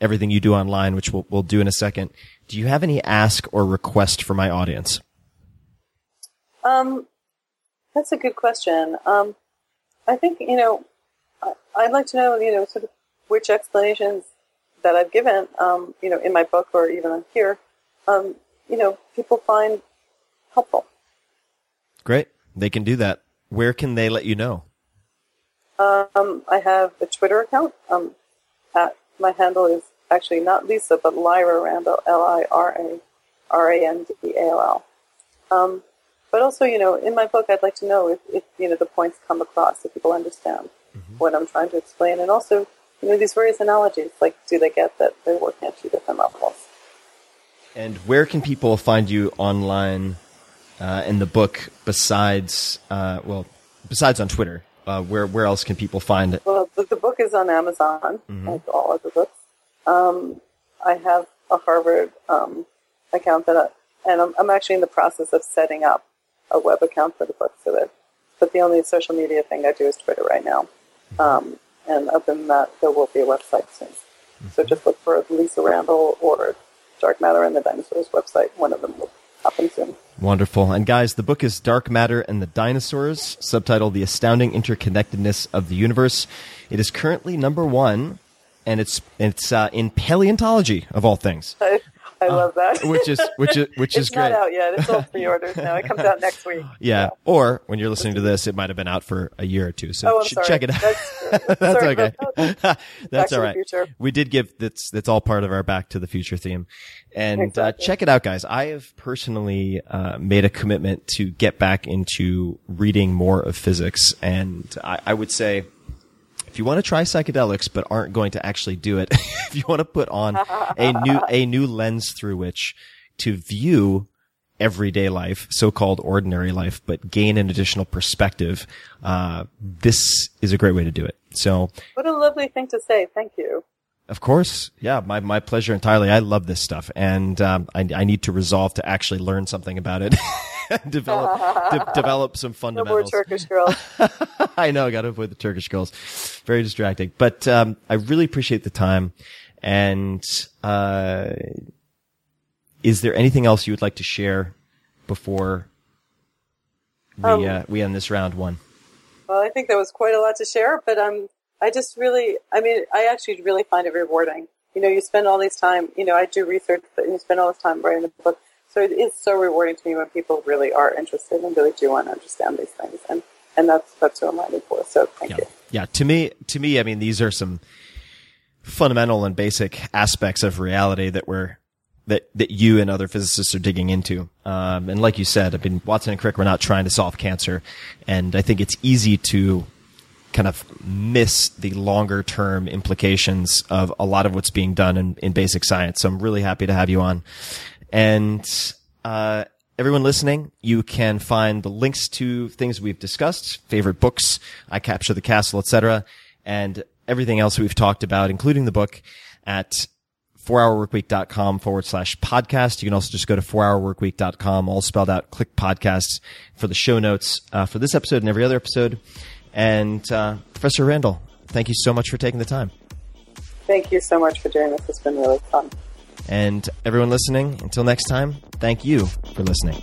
everything you do online, which we'll, we'll do in a second? Do you have any ask or request for my audience? Um, that's a good question. Um, I think, you know, I, I'd like to know, you know, sort of which explanations that I've given, um, you know, in my book or even here, um, you know, people find helpful. Great. They can do that. Where can they let you know? Um, I have a Twitter account. Um, at, my handle is actually not Lisa, but Lira Randall, L-I-R-A-R-A-N-D-A-L-L. Um, but also, you know, in my book, I'd like to know if, if you know, the points come across, if people understand what I'm trying to explain. And also, you know, these various analogies, like, do they get that they're working at two different levels? And where can people find you online uh, in the book besides, uh, well, besides on Twitter? Uh, where where else can people find it? Well, the, the book is on Amazon, like all other books. Um, I have a Harvard um, account that, I, and I'm, I'm actually in the process of setting up a web account for the book. So that, but the only social media thing I do is Twitter right now. Um, and other than that, there will be a website soon. So just look for Lisa Randall or Dark Matter and the Dinosaurs website. One of them will happen soon. Wonderful. And guys, the book is Dark Matter and the Dinosaurs, subtitled The Astounding Interconnectedness of the Universe. It is currently number one, and it's it's uh, in paleontology of all things, *laughs* I, I love that. which is which is which *laughs* is great. out yet. It's all pre-orders now. It comes out *laughs* next week. Yeah. Or when you're listening to this, it might have been out for a year or two. So Oh, I'm ch- sorry. check it out. That's. *laughs* That's okay. that. that's all right. We did give that's that's all part of our Back to the Future theme, and Exactly. uh, check it out, guys. I have personally uh, made a commitment to get back into reading more of physics, and I, I would say. If you want to try psychedelics but aren't going to actually do it, *laughs* if you want to put on a new *laughs* a new lens through which to view everyday life, so-called ordinary life, but gain an additional perspective, uh, this is a great way to do it. So, What a lovely thing to say. Thank you. Of course, yeah, my, my pleasure entirely. I love this stuff, and um, I, I need to resolve to actually learn something about it, *laughs* develop de- *laughs* develop some No more. Turkish girls. *laughs* I know, got to avoid the Turkish girls. Very distracting. But um, I really appreciate the time. And uh, is there anything else you would like to share before we Um, uh, we end this round one? well, I think there was quite a lot to share, but um, I just really, I mean, I actually really find it rewarding. You know, you spend all this time, you know, I do research, but you spend all this time writing the book. So it is so rewarding to me when people really are interested and really do want to understand these things. And, and that's, that's what I'm writing for. So thank Yeah, you. yeah. To me, to me, I mean, these are some fundamental and basic aspects of reality that we're that that you and other physicists are digging into. Um, and like you said, I mean, Watson and Crick, we're not trying to solve cancer, and I think it's easy to kind of miss the longer term implications of a lot of what's being done in, in basic science. So I'm really happy to have you on. And uh, everyone listening, you can find the links to things we've discussed, favorite books, I Capture the Castle, etc., and everything else we've talked about, including the book, at 4hourworkweek.com forward slash podcast. You can also just go to 4hourworkweek.com, all spelled out, click podcasts for the show notes uh, for this episode and every other episode. And uh, Professor Randall, thank you so much for taking the time. Thank you so much for doing this. It's been really fun. And everyone listening, until next time, thank you for listening.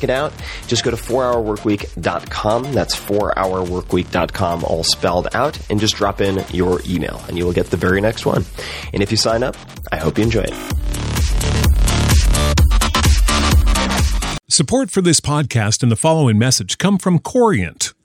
it out. Just go to 4hourworkweek.com. That's 4hourworkweek.com, all spelled out, and just drop in your email, and you will get the very next one. And if you sign up, I hope you enjoy it. Support for this podcast and the following message come from Corient.